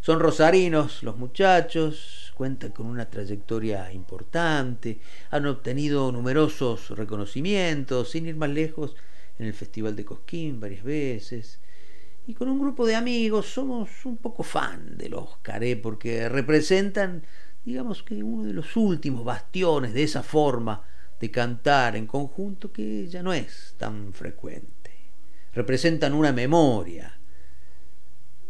Son rosarinos los muchachos, cuentan con una trayectoria importante, han obtenido numerosos reconocimientos, sin ir más lejos, en el Festival de Cosquín varias veces. Y con un grupo de amigos somos un poco fan de los Caré porque representan, digamos que uno de los últimos bastiones de esa forma de cantar en conjunto que ya no es tan frecuente. Representan una memoria,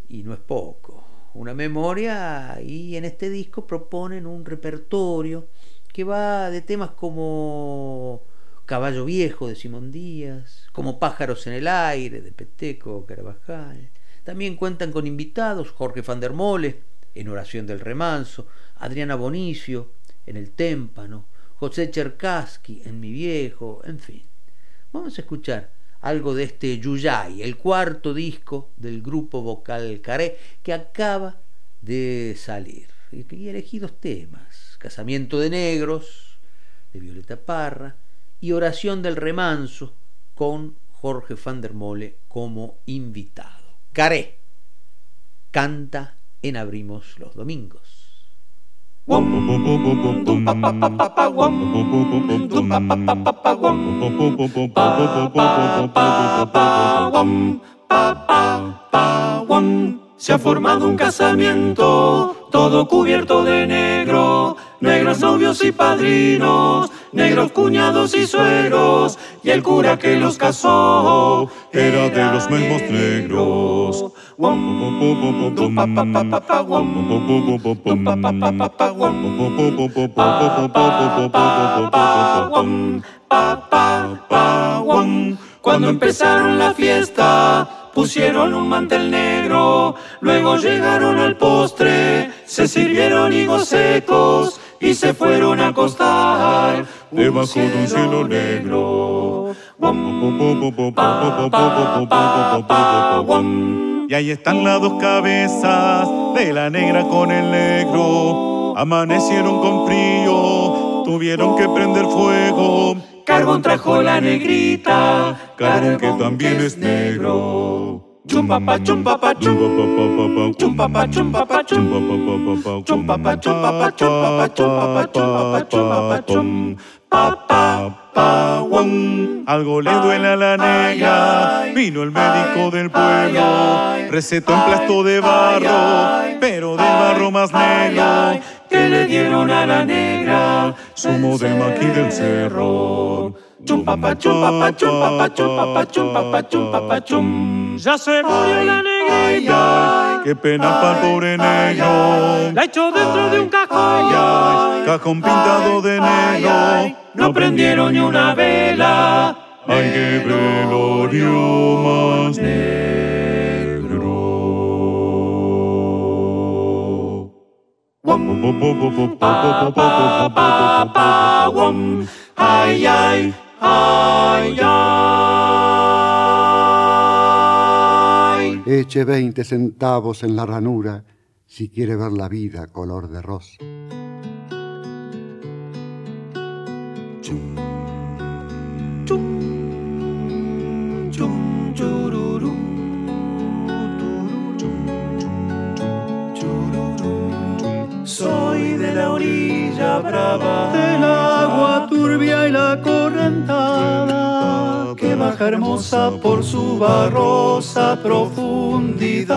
y no es poco, una memoria y en este disco proponen un repertorio que va de temas como Caballo Viejo de Simón Díaz, como Pájaros en el Aire de Peteco Carabajal. También cuentan con invitados Jorge van der Mole en Oración del Remanso, Adriana Bonicio en El Témpano, José Cherkaski en Mi Viejo, en fin. Vamos a escuchar algo de este Yuyay, el cuarto disco del grupo vocal Caré, que acaba de salir. Y elegí dos temas, Casamiento de Negros, de Violeta Parra, y Oración del Remanso, con Jorge van der Mole como invitado. Caré canta en Abrimos los Domingos. Se ha formado un casamiento, todo cubierto de negro, negros novios y padrinos, negros cuñados y suegros, y el cura que los casó era de los mismos negros. Cuando empezaron la fiesta, pusieron un mantel negro, luego llegaron al postre, se sirvieron higos secos y se fueron a acostar debajo de un cielo negro. Y ahí están las dos cabezas de la negra con el negro. Amanecieron con frío, tuvieron que prender fuego. Carbón trajo la negrita, Carbón que también es negro. Chumpapa, chumpapa, chum. Chumpapa, chumpapa, chum. Chumpapa, chumpapa, chumpapa, chumpapa, chumpapa, chumpapa, chum. Pa, pa, pa, wum. Algo le duele a la negra, vino el médico del pueblo, recetó emplasto de barro, pero del barro más negro, que le dieron a la negra, sumo de maqui del cerro. Chumpapa, chumpapa, chumpapa, chumpapa, chumpapa, chumpapa, chum. Ya se murió la negrita, qué pena para el pobre negro. La echó dentro de un cajón, cajón pintado de negro. No prendieron ni una vela. Ay, qué velorio más negro. Ay, ay, ay, ay. Eche 20 centavos en la ranura si quiere ver la vida color de rosa. Chum, chururú, Soy de la orilla brava, del agua turbia y la correntada que baja hermosa por su barrosa profundidad.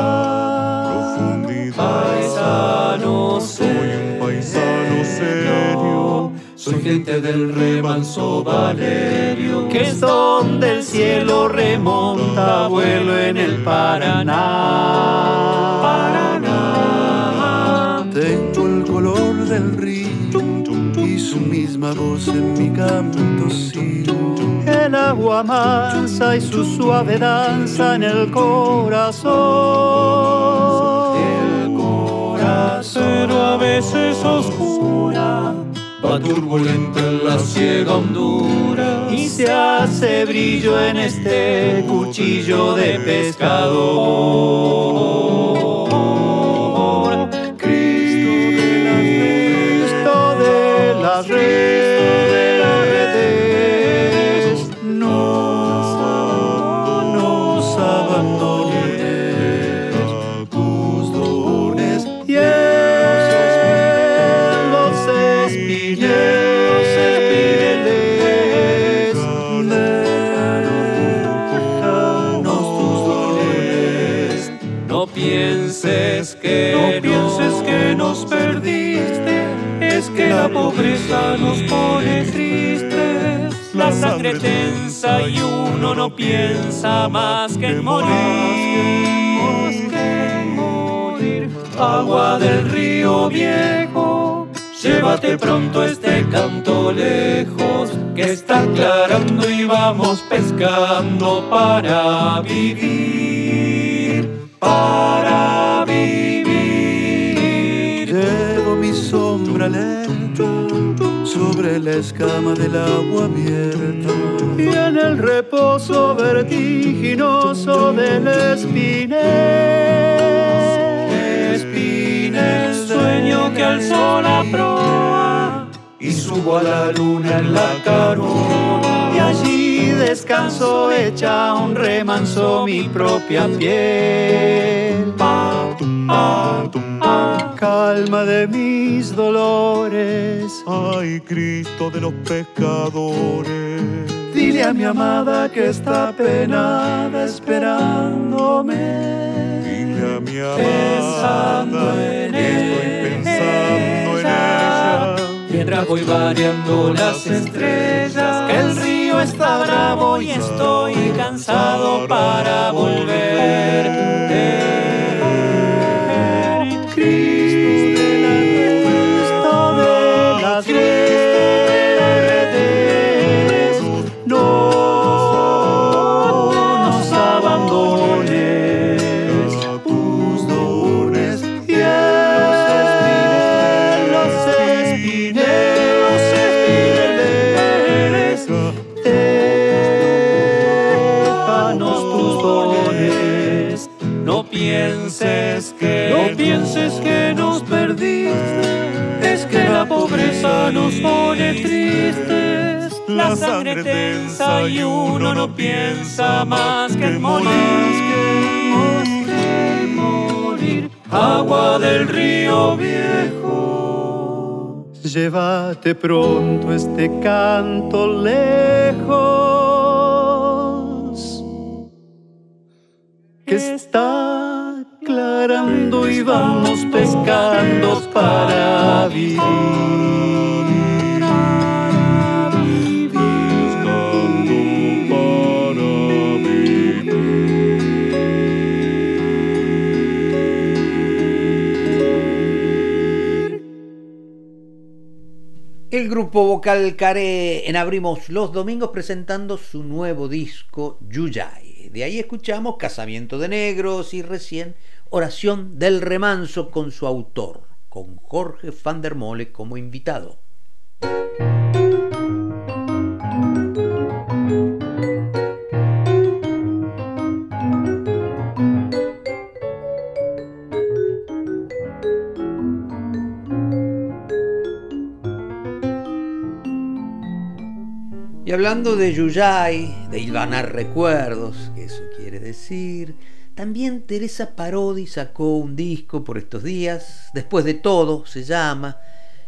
Paisano serio, paisano serio, soy gente del remanso Valerio, que es donde el cielo remonta vuelo en el Paraná. Paraná. Tengo el color del río su misma voz en mi canto sigo. El agua mansa y su suave danza en el corazón. El corazón. Pero a veces oscura va turbulenta en la ciega hondura y y se hace brillo en este cuchillo de pescador. Redes, no nos abandones. Tus dones y en los espineles, déjanos tus dones. No pienses que nos pone tristes. La sangre tensa y uno no piensa más que en morir. Agua del río viejo, llévate pronto este canto lejos, que está aclarando y vamos pescando para vivir, para vivir. Llevo mi sombra lenta sobre la escama del agua abierta y en el reposo vertiginoso del espinel. Espinel, sueño que alzó la proa y subo a la luna en la carona y allí descanso hecha un remanso mi propia piel. Pa, pa, pa, calma de mis dolores. Ay, Cristo de los pescadores. Dile a mi amada que está penada esperándome. Dile a mi Pensando amada en que estoy pensando en ella. Mientras voy variando las estrellas, que el río está bravo y estoy cansado para volver. Pobreza nos pone tristes. La sangre tensa y uno no piensa más que en morir. que morir. Agua del río viejo, llévate pronto este canto lejos que está aclarando y vamos pescando para vivir. El grupo vocal Care en Abrimos los Domingos presentando su nuevo disco Yuyay. De ahí escuchamos Casamiento de Negros y recién Oración del Remanso con su autor, con Jorge van der Mole como invitado. Y hablando de Yuyay, de hilvanar recuerdos, que eso quiere decir, también Teresa Parodi sacó un disco por estos días, después de todo se llama,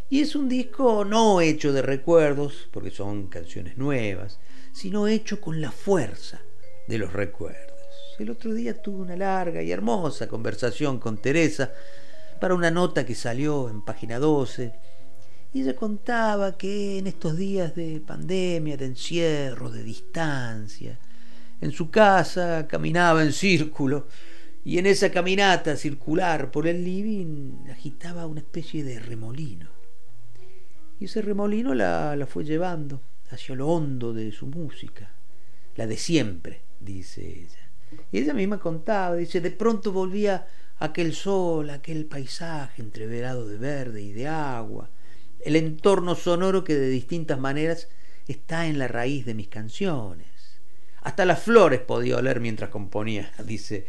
y es un disco no hecho de recuerdos, porque son canciones nuevas, sino hecho con la fuerza de los recuerdos. El otro día tuve una larga y hermosa conversación con Teresa para una nota que salió en página 12 y ella contaba que en estos días de pandemia, de encierro, de distancia, en su casa caminaba en círculo y en esa caminata circular por el living agitaba una especie de remolino. Y ese remolino la, la fue llevando hacia lo hondo de su música, la de siempre, dice ella. Y ella misma contaba, dice, de pronto volvía aquel sol, aquel paisaje entreverado de verde y de agua, el entorno sonoro que de distintas maneras está en la raíz de mis canciones. Hasta las flores podía oler mientras componía, dice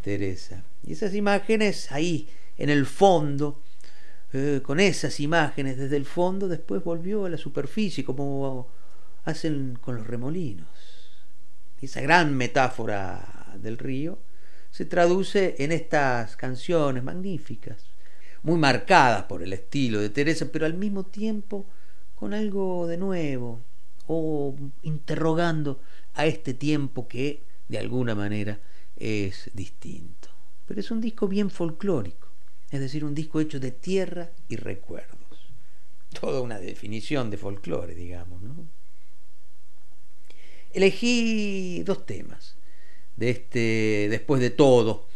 Teresa. Y esas imágenes ahí, en el fondo, eh, con esas imágenes desde el fondo, después volvió a la superficie, como hacen con los remolinos. Esa gran metáfora del río se traduce en estas canciones magníficas, muy marcadas por el estilo de Teresa, pero al mismo tiempo con algo de nuevo, o interrogando a este tiempo que, de alguna manera, es distinto. Pero es un disco bien folclórico, es decir, un disco hecho de tierra y recuerdos. Toda una definición de folclore, digamos, ¿no? Elegí dos temas de este Después de todo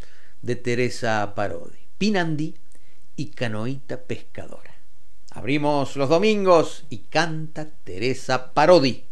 de Teresa Parodi, Pinandí y Canoita Pescadora. Abrimos los domingos y canta Teresa Parodi.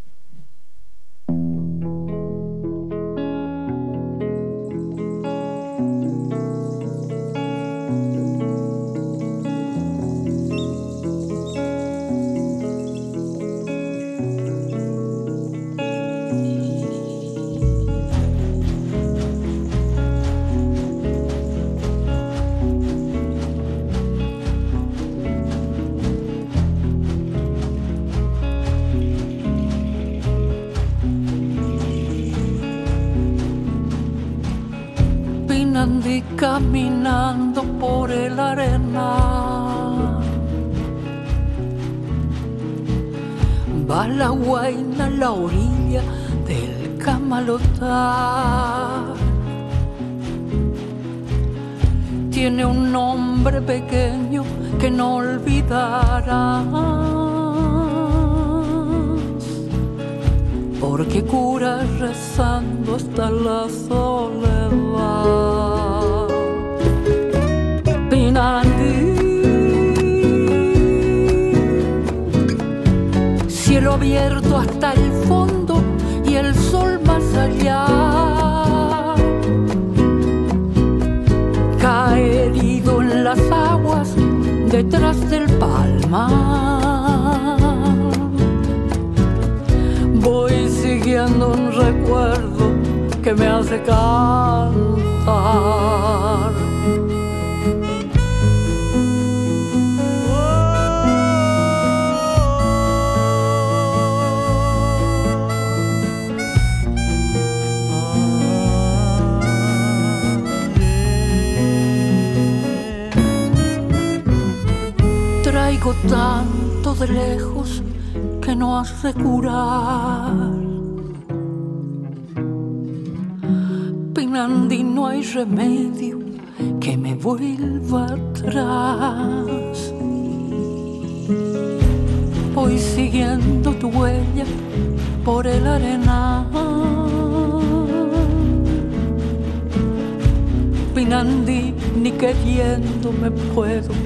Tanto de lejos que no hace curar. Pinandi no hay remedio que me vuelva atrás. Voy siguiendo tu huella por el arenal. Pinandi ni queriendo me puedo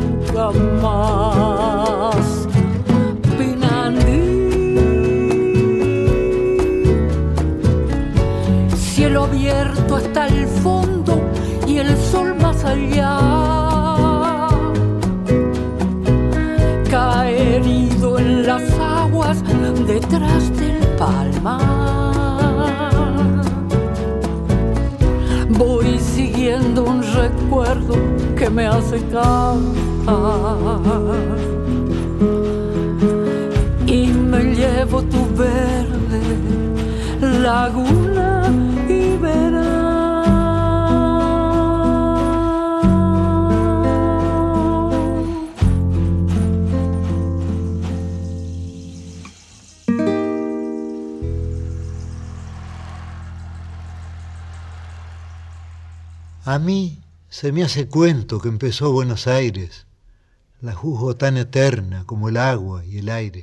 Nunca más. Pinandí, cielo abierto hasta el fondo y el sol más allá. Cae herido en las aguas detrás del palmar. Voy siguiendo un recuerdo que me hace cantar y me llevo tu verde laguna y verás A mí se me hace cuento que empezó Buenos Aires. La juzgo tan eterna como el agua y el aire.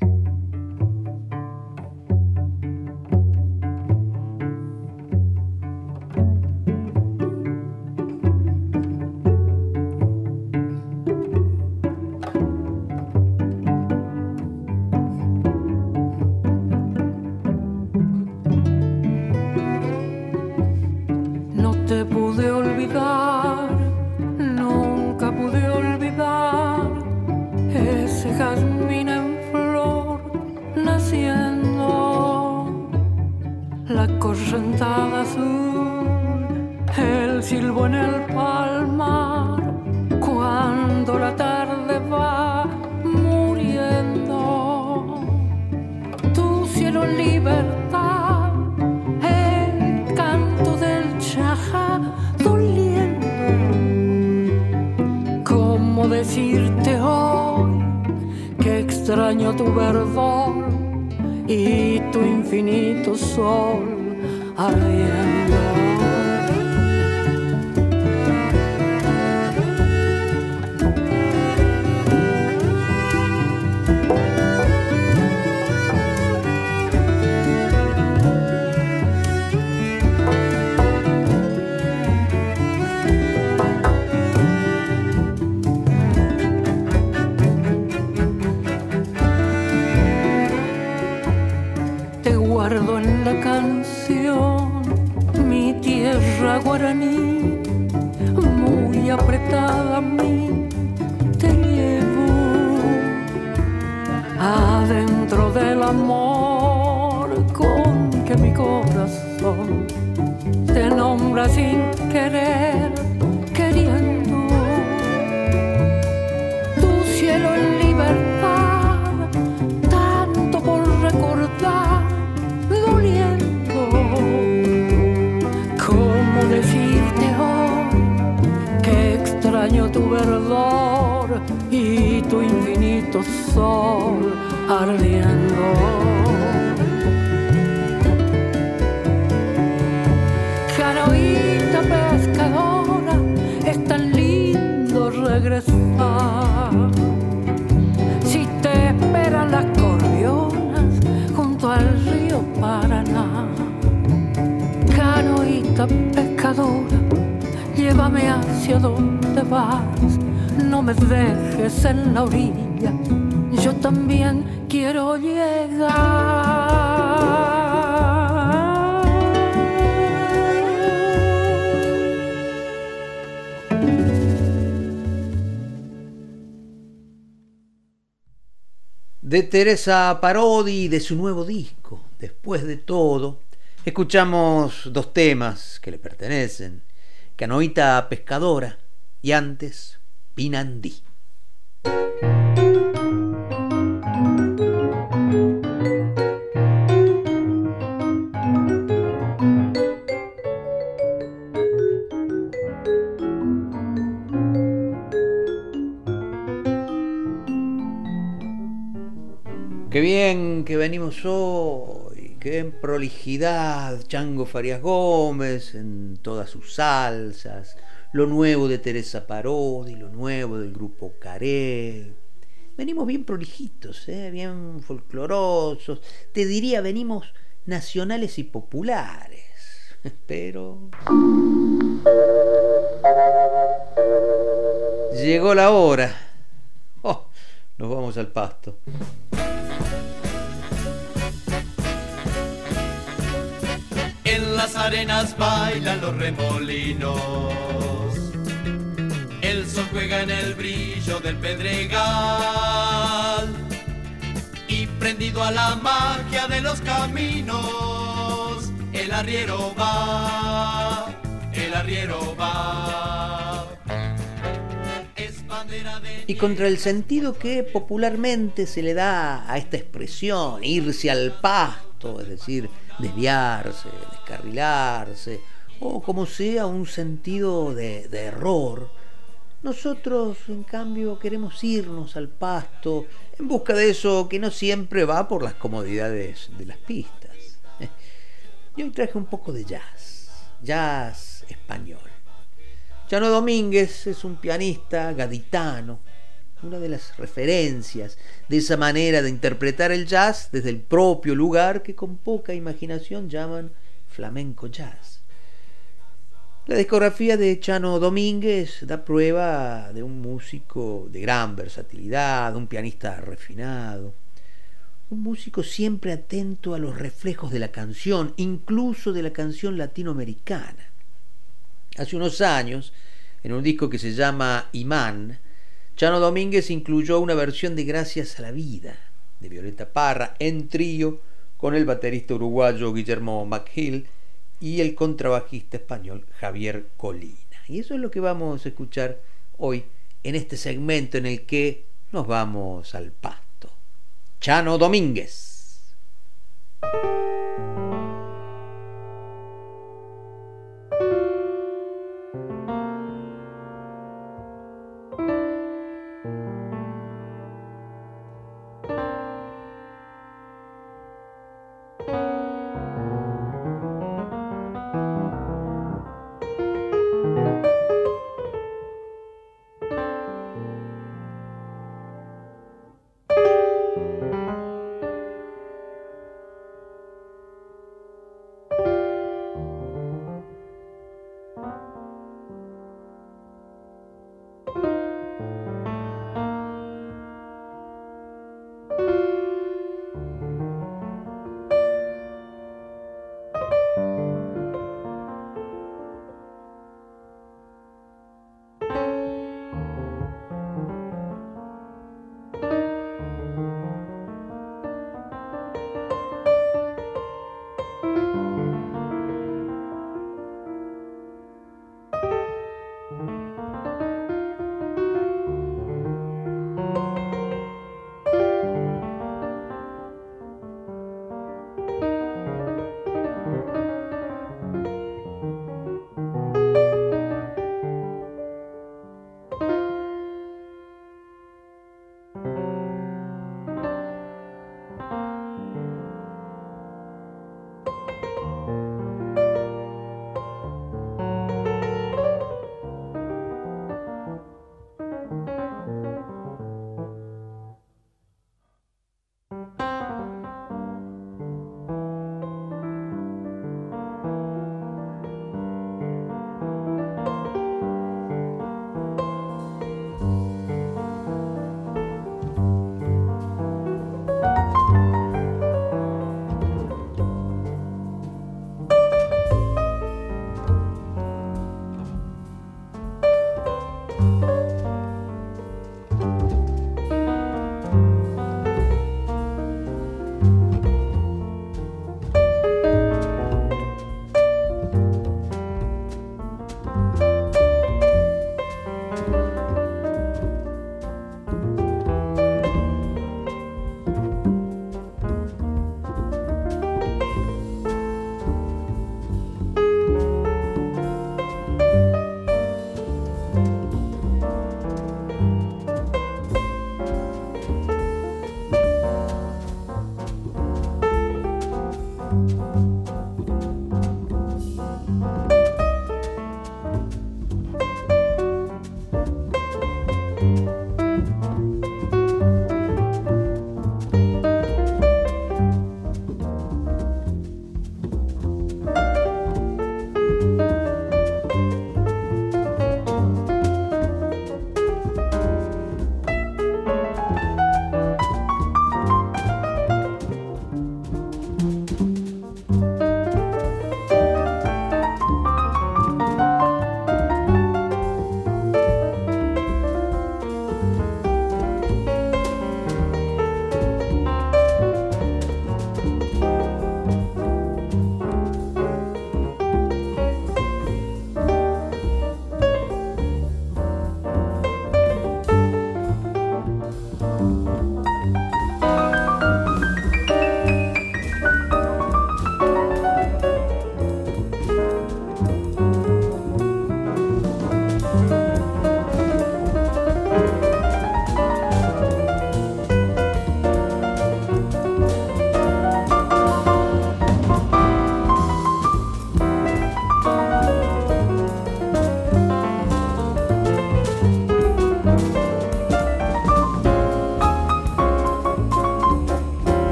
Apretada a mí te llevo adentro del amor con que mi corazón te nombra sin querer, sol ardiendo? Canoita pescadora, es tan lindo regresar. Si te esperan las corrionas junto al río Paraná. Canoita pescadora, llévame hacia donde vas. No me dejes en la orilla, yo también quiero llegar. De Teresa Parodi de su nuevo disco, Después de todo, escuchamos dos temas que le pertenecen, Canoita Pescadora y antes Pinandí. Qué bien que venimos hoy, qué bien prolijidad, Chango Farias Gómez en todas sus salsas, lo nuevo de Teresa Parodi, lo nuevo del grupo Caré. Venimos bien prolijitos, ¿eh? bien folclorosos, te diría venimos nacionales y populares, pero... Llegó la hora. Oh, nos vamos al pasto. Las arenas bailan los remolinos. El sol juega en el brillo del pedregal. Y prendido a la magia de los caminos, el arriero va, el arriero va. Y contra el sentido que popularmente se le da a esta expresión, irse al pasto, es decir, desviarse, descarrilarse, o como sea un sentido de, error, nosotros en cambio queremos irnos al pasto en busca de eso que no siempre va por las comodidades de las pistas. Y hoy traje un poco de jazz, jazz español. Chano Domínguez es un pianista gaditano, una de las referencias de esa manera de interpretar el jazz desde el propio lugar que con poca imaginación llaman flamenco jazz. La discografía de Chano Domínguez da prueba de un músico de gran versatilidad, un pianista refinado, un músico siempre atento a los reflejos de la canción, incluso de la canción latinoamericana. Hace unos años, en un disco que se llama Imán, Chano Domínguez incluyó una versión de Gracias a la Vida de Violeta Parra en trío con el baterista uruguayo Guillermo McHill y el contrabajista español Javier Colina. Y eso es lo que vamos a escuchar hoy en este segmento en el que nos vamos al pasto. Chano Domínguez.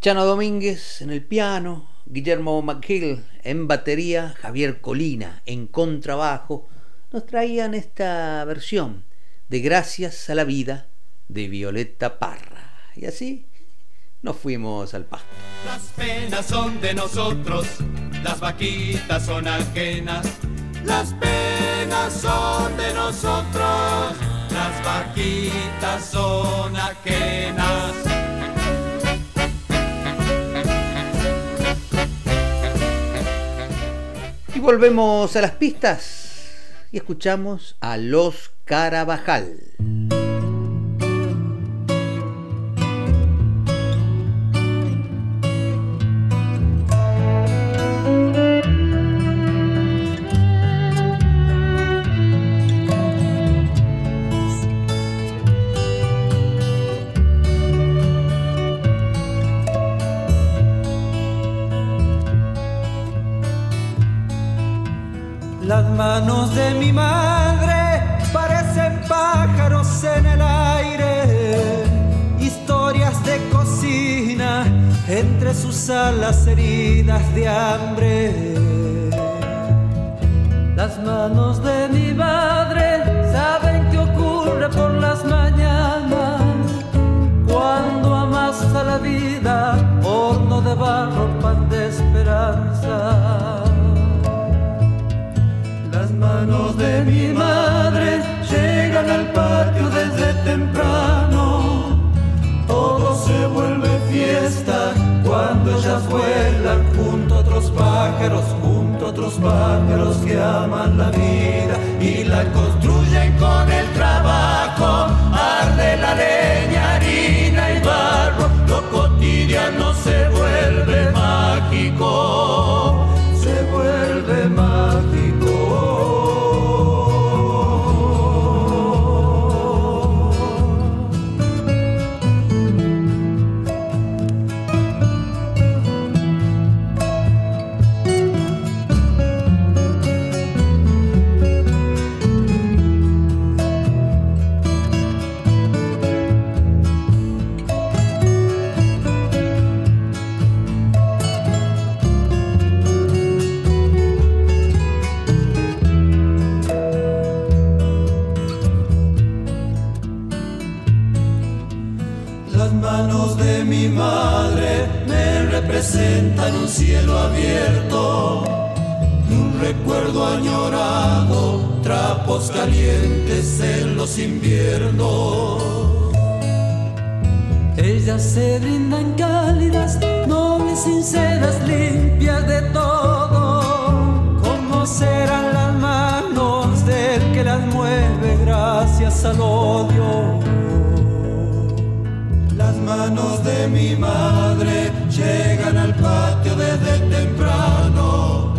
Chano Domínguez en el piano, Guillermo McGill en batería, Javier Colina en contrabajo, nos traían esta versión de Gracias a la vida de Violeta Parra. Y así nos fuimos al pasto. Las penas son de nosotros, las vaquitas son ajenas. Las penas son de nosotros, las vaquitas son ajenas. Volvemos a las pistas y escuchamos a Los Carabajal. Las manos de mi madre me representan un cielo abierto, y un recuerdo añorado, trapos calientes en los inviernos. Ellas se brindan cálidas, nobles, sinceras, limpias de todo. ¿Cómo serán las manos del que las mueve gracias al odio? Manos de mi madre llegan al patio desde temprano.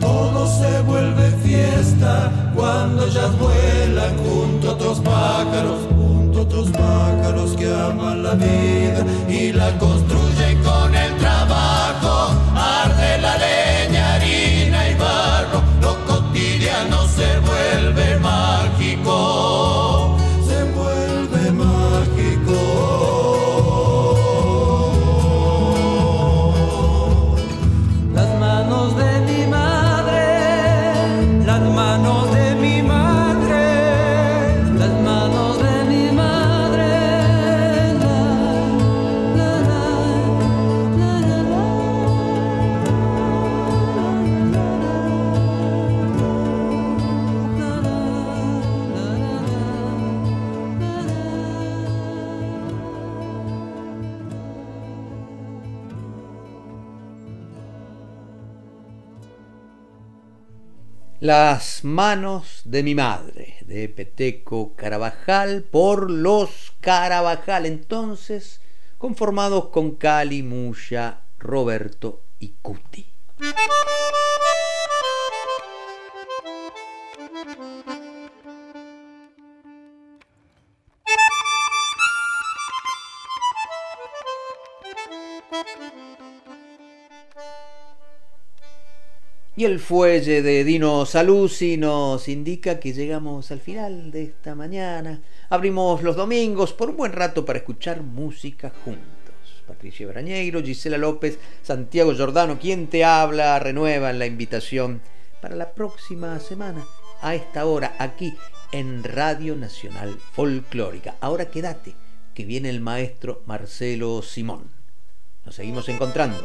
Todo se vuelve fiesta cuando ellas vuelan junto a otros pájaros, junto a otros pájaros que aman la vida y la construyen con el trabajo. Arde la leña, Las manos de mi madre, de Peteco Carabajal, por los Carabajal, entonces conformados con Cali, Muya, Roberto y Cuti. Y el fuelle de Dino Saluzzi nos indica que llegamos al final de esta mañana. Abrimos los domingos por un buen rato para escuchar música juntos. Patricia Brañeiro, Gisela López, Santiago Giordano, quien te habla, renuevan la invitación para la próxima semana a esta hora aquí en Radio Nacional Folclórica. Ahora quédate, que viene el maestro Marcelo Simón. Nos seguimos encontrando.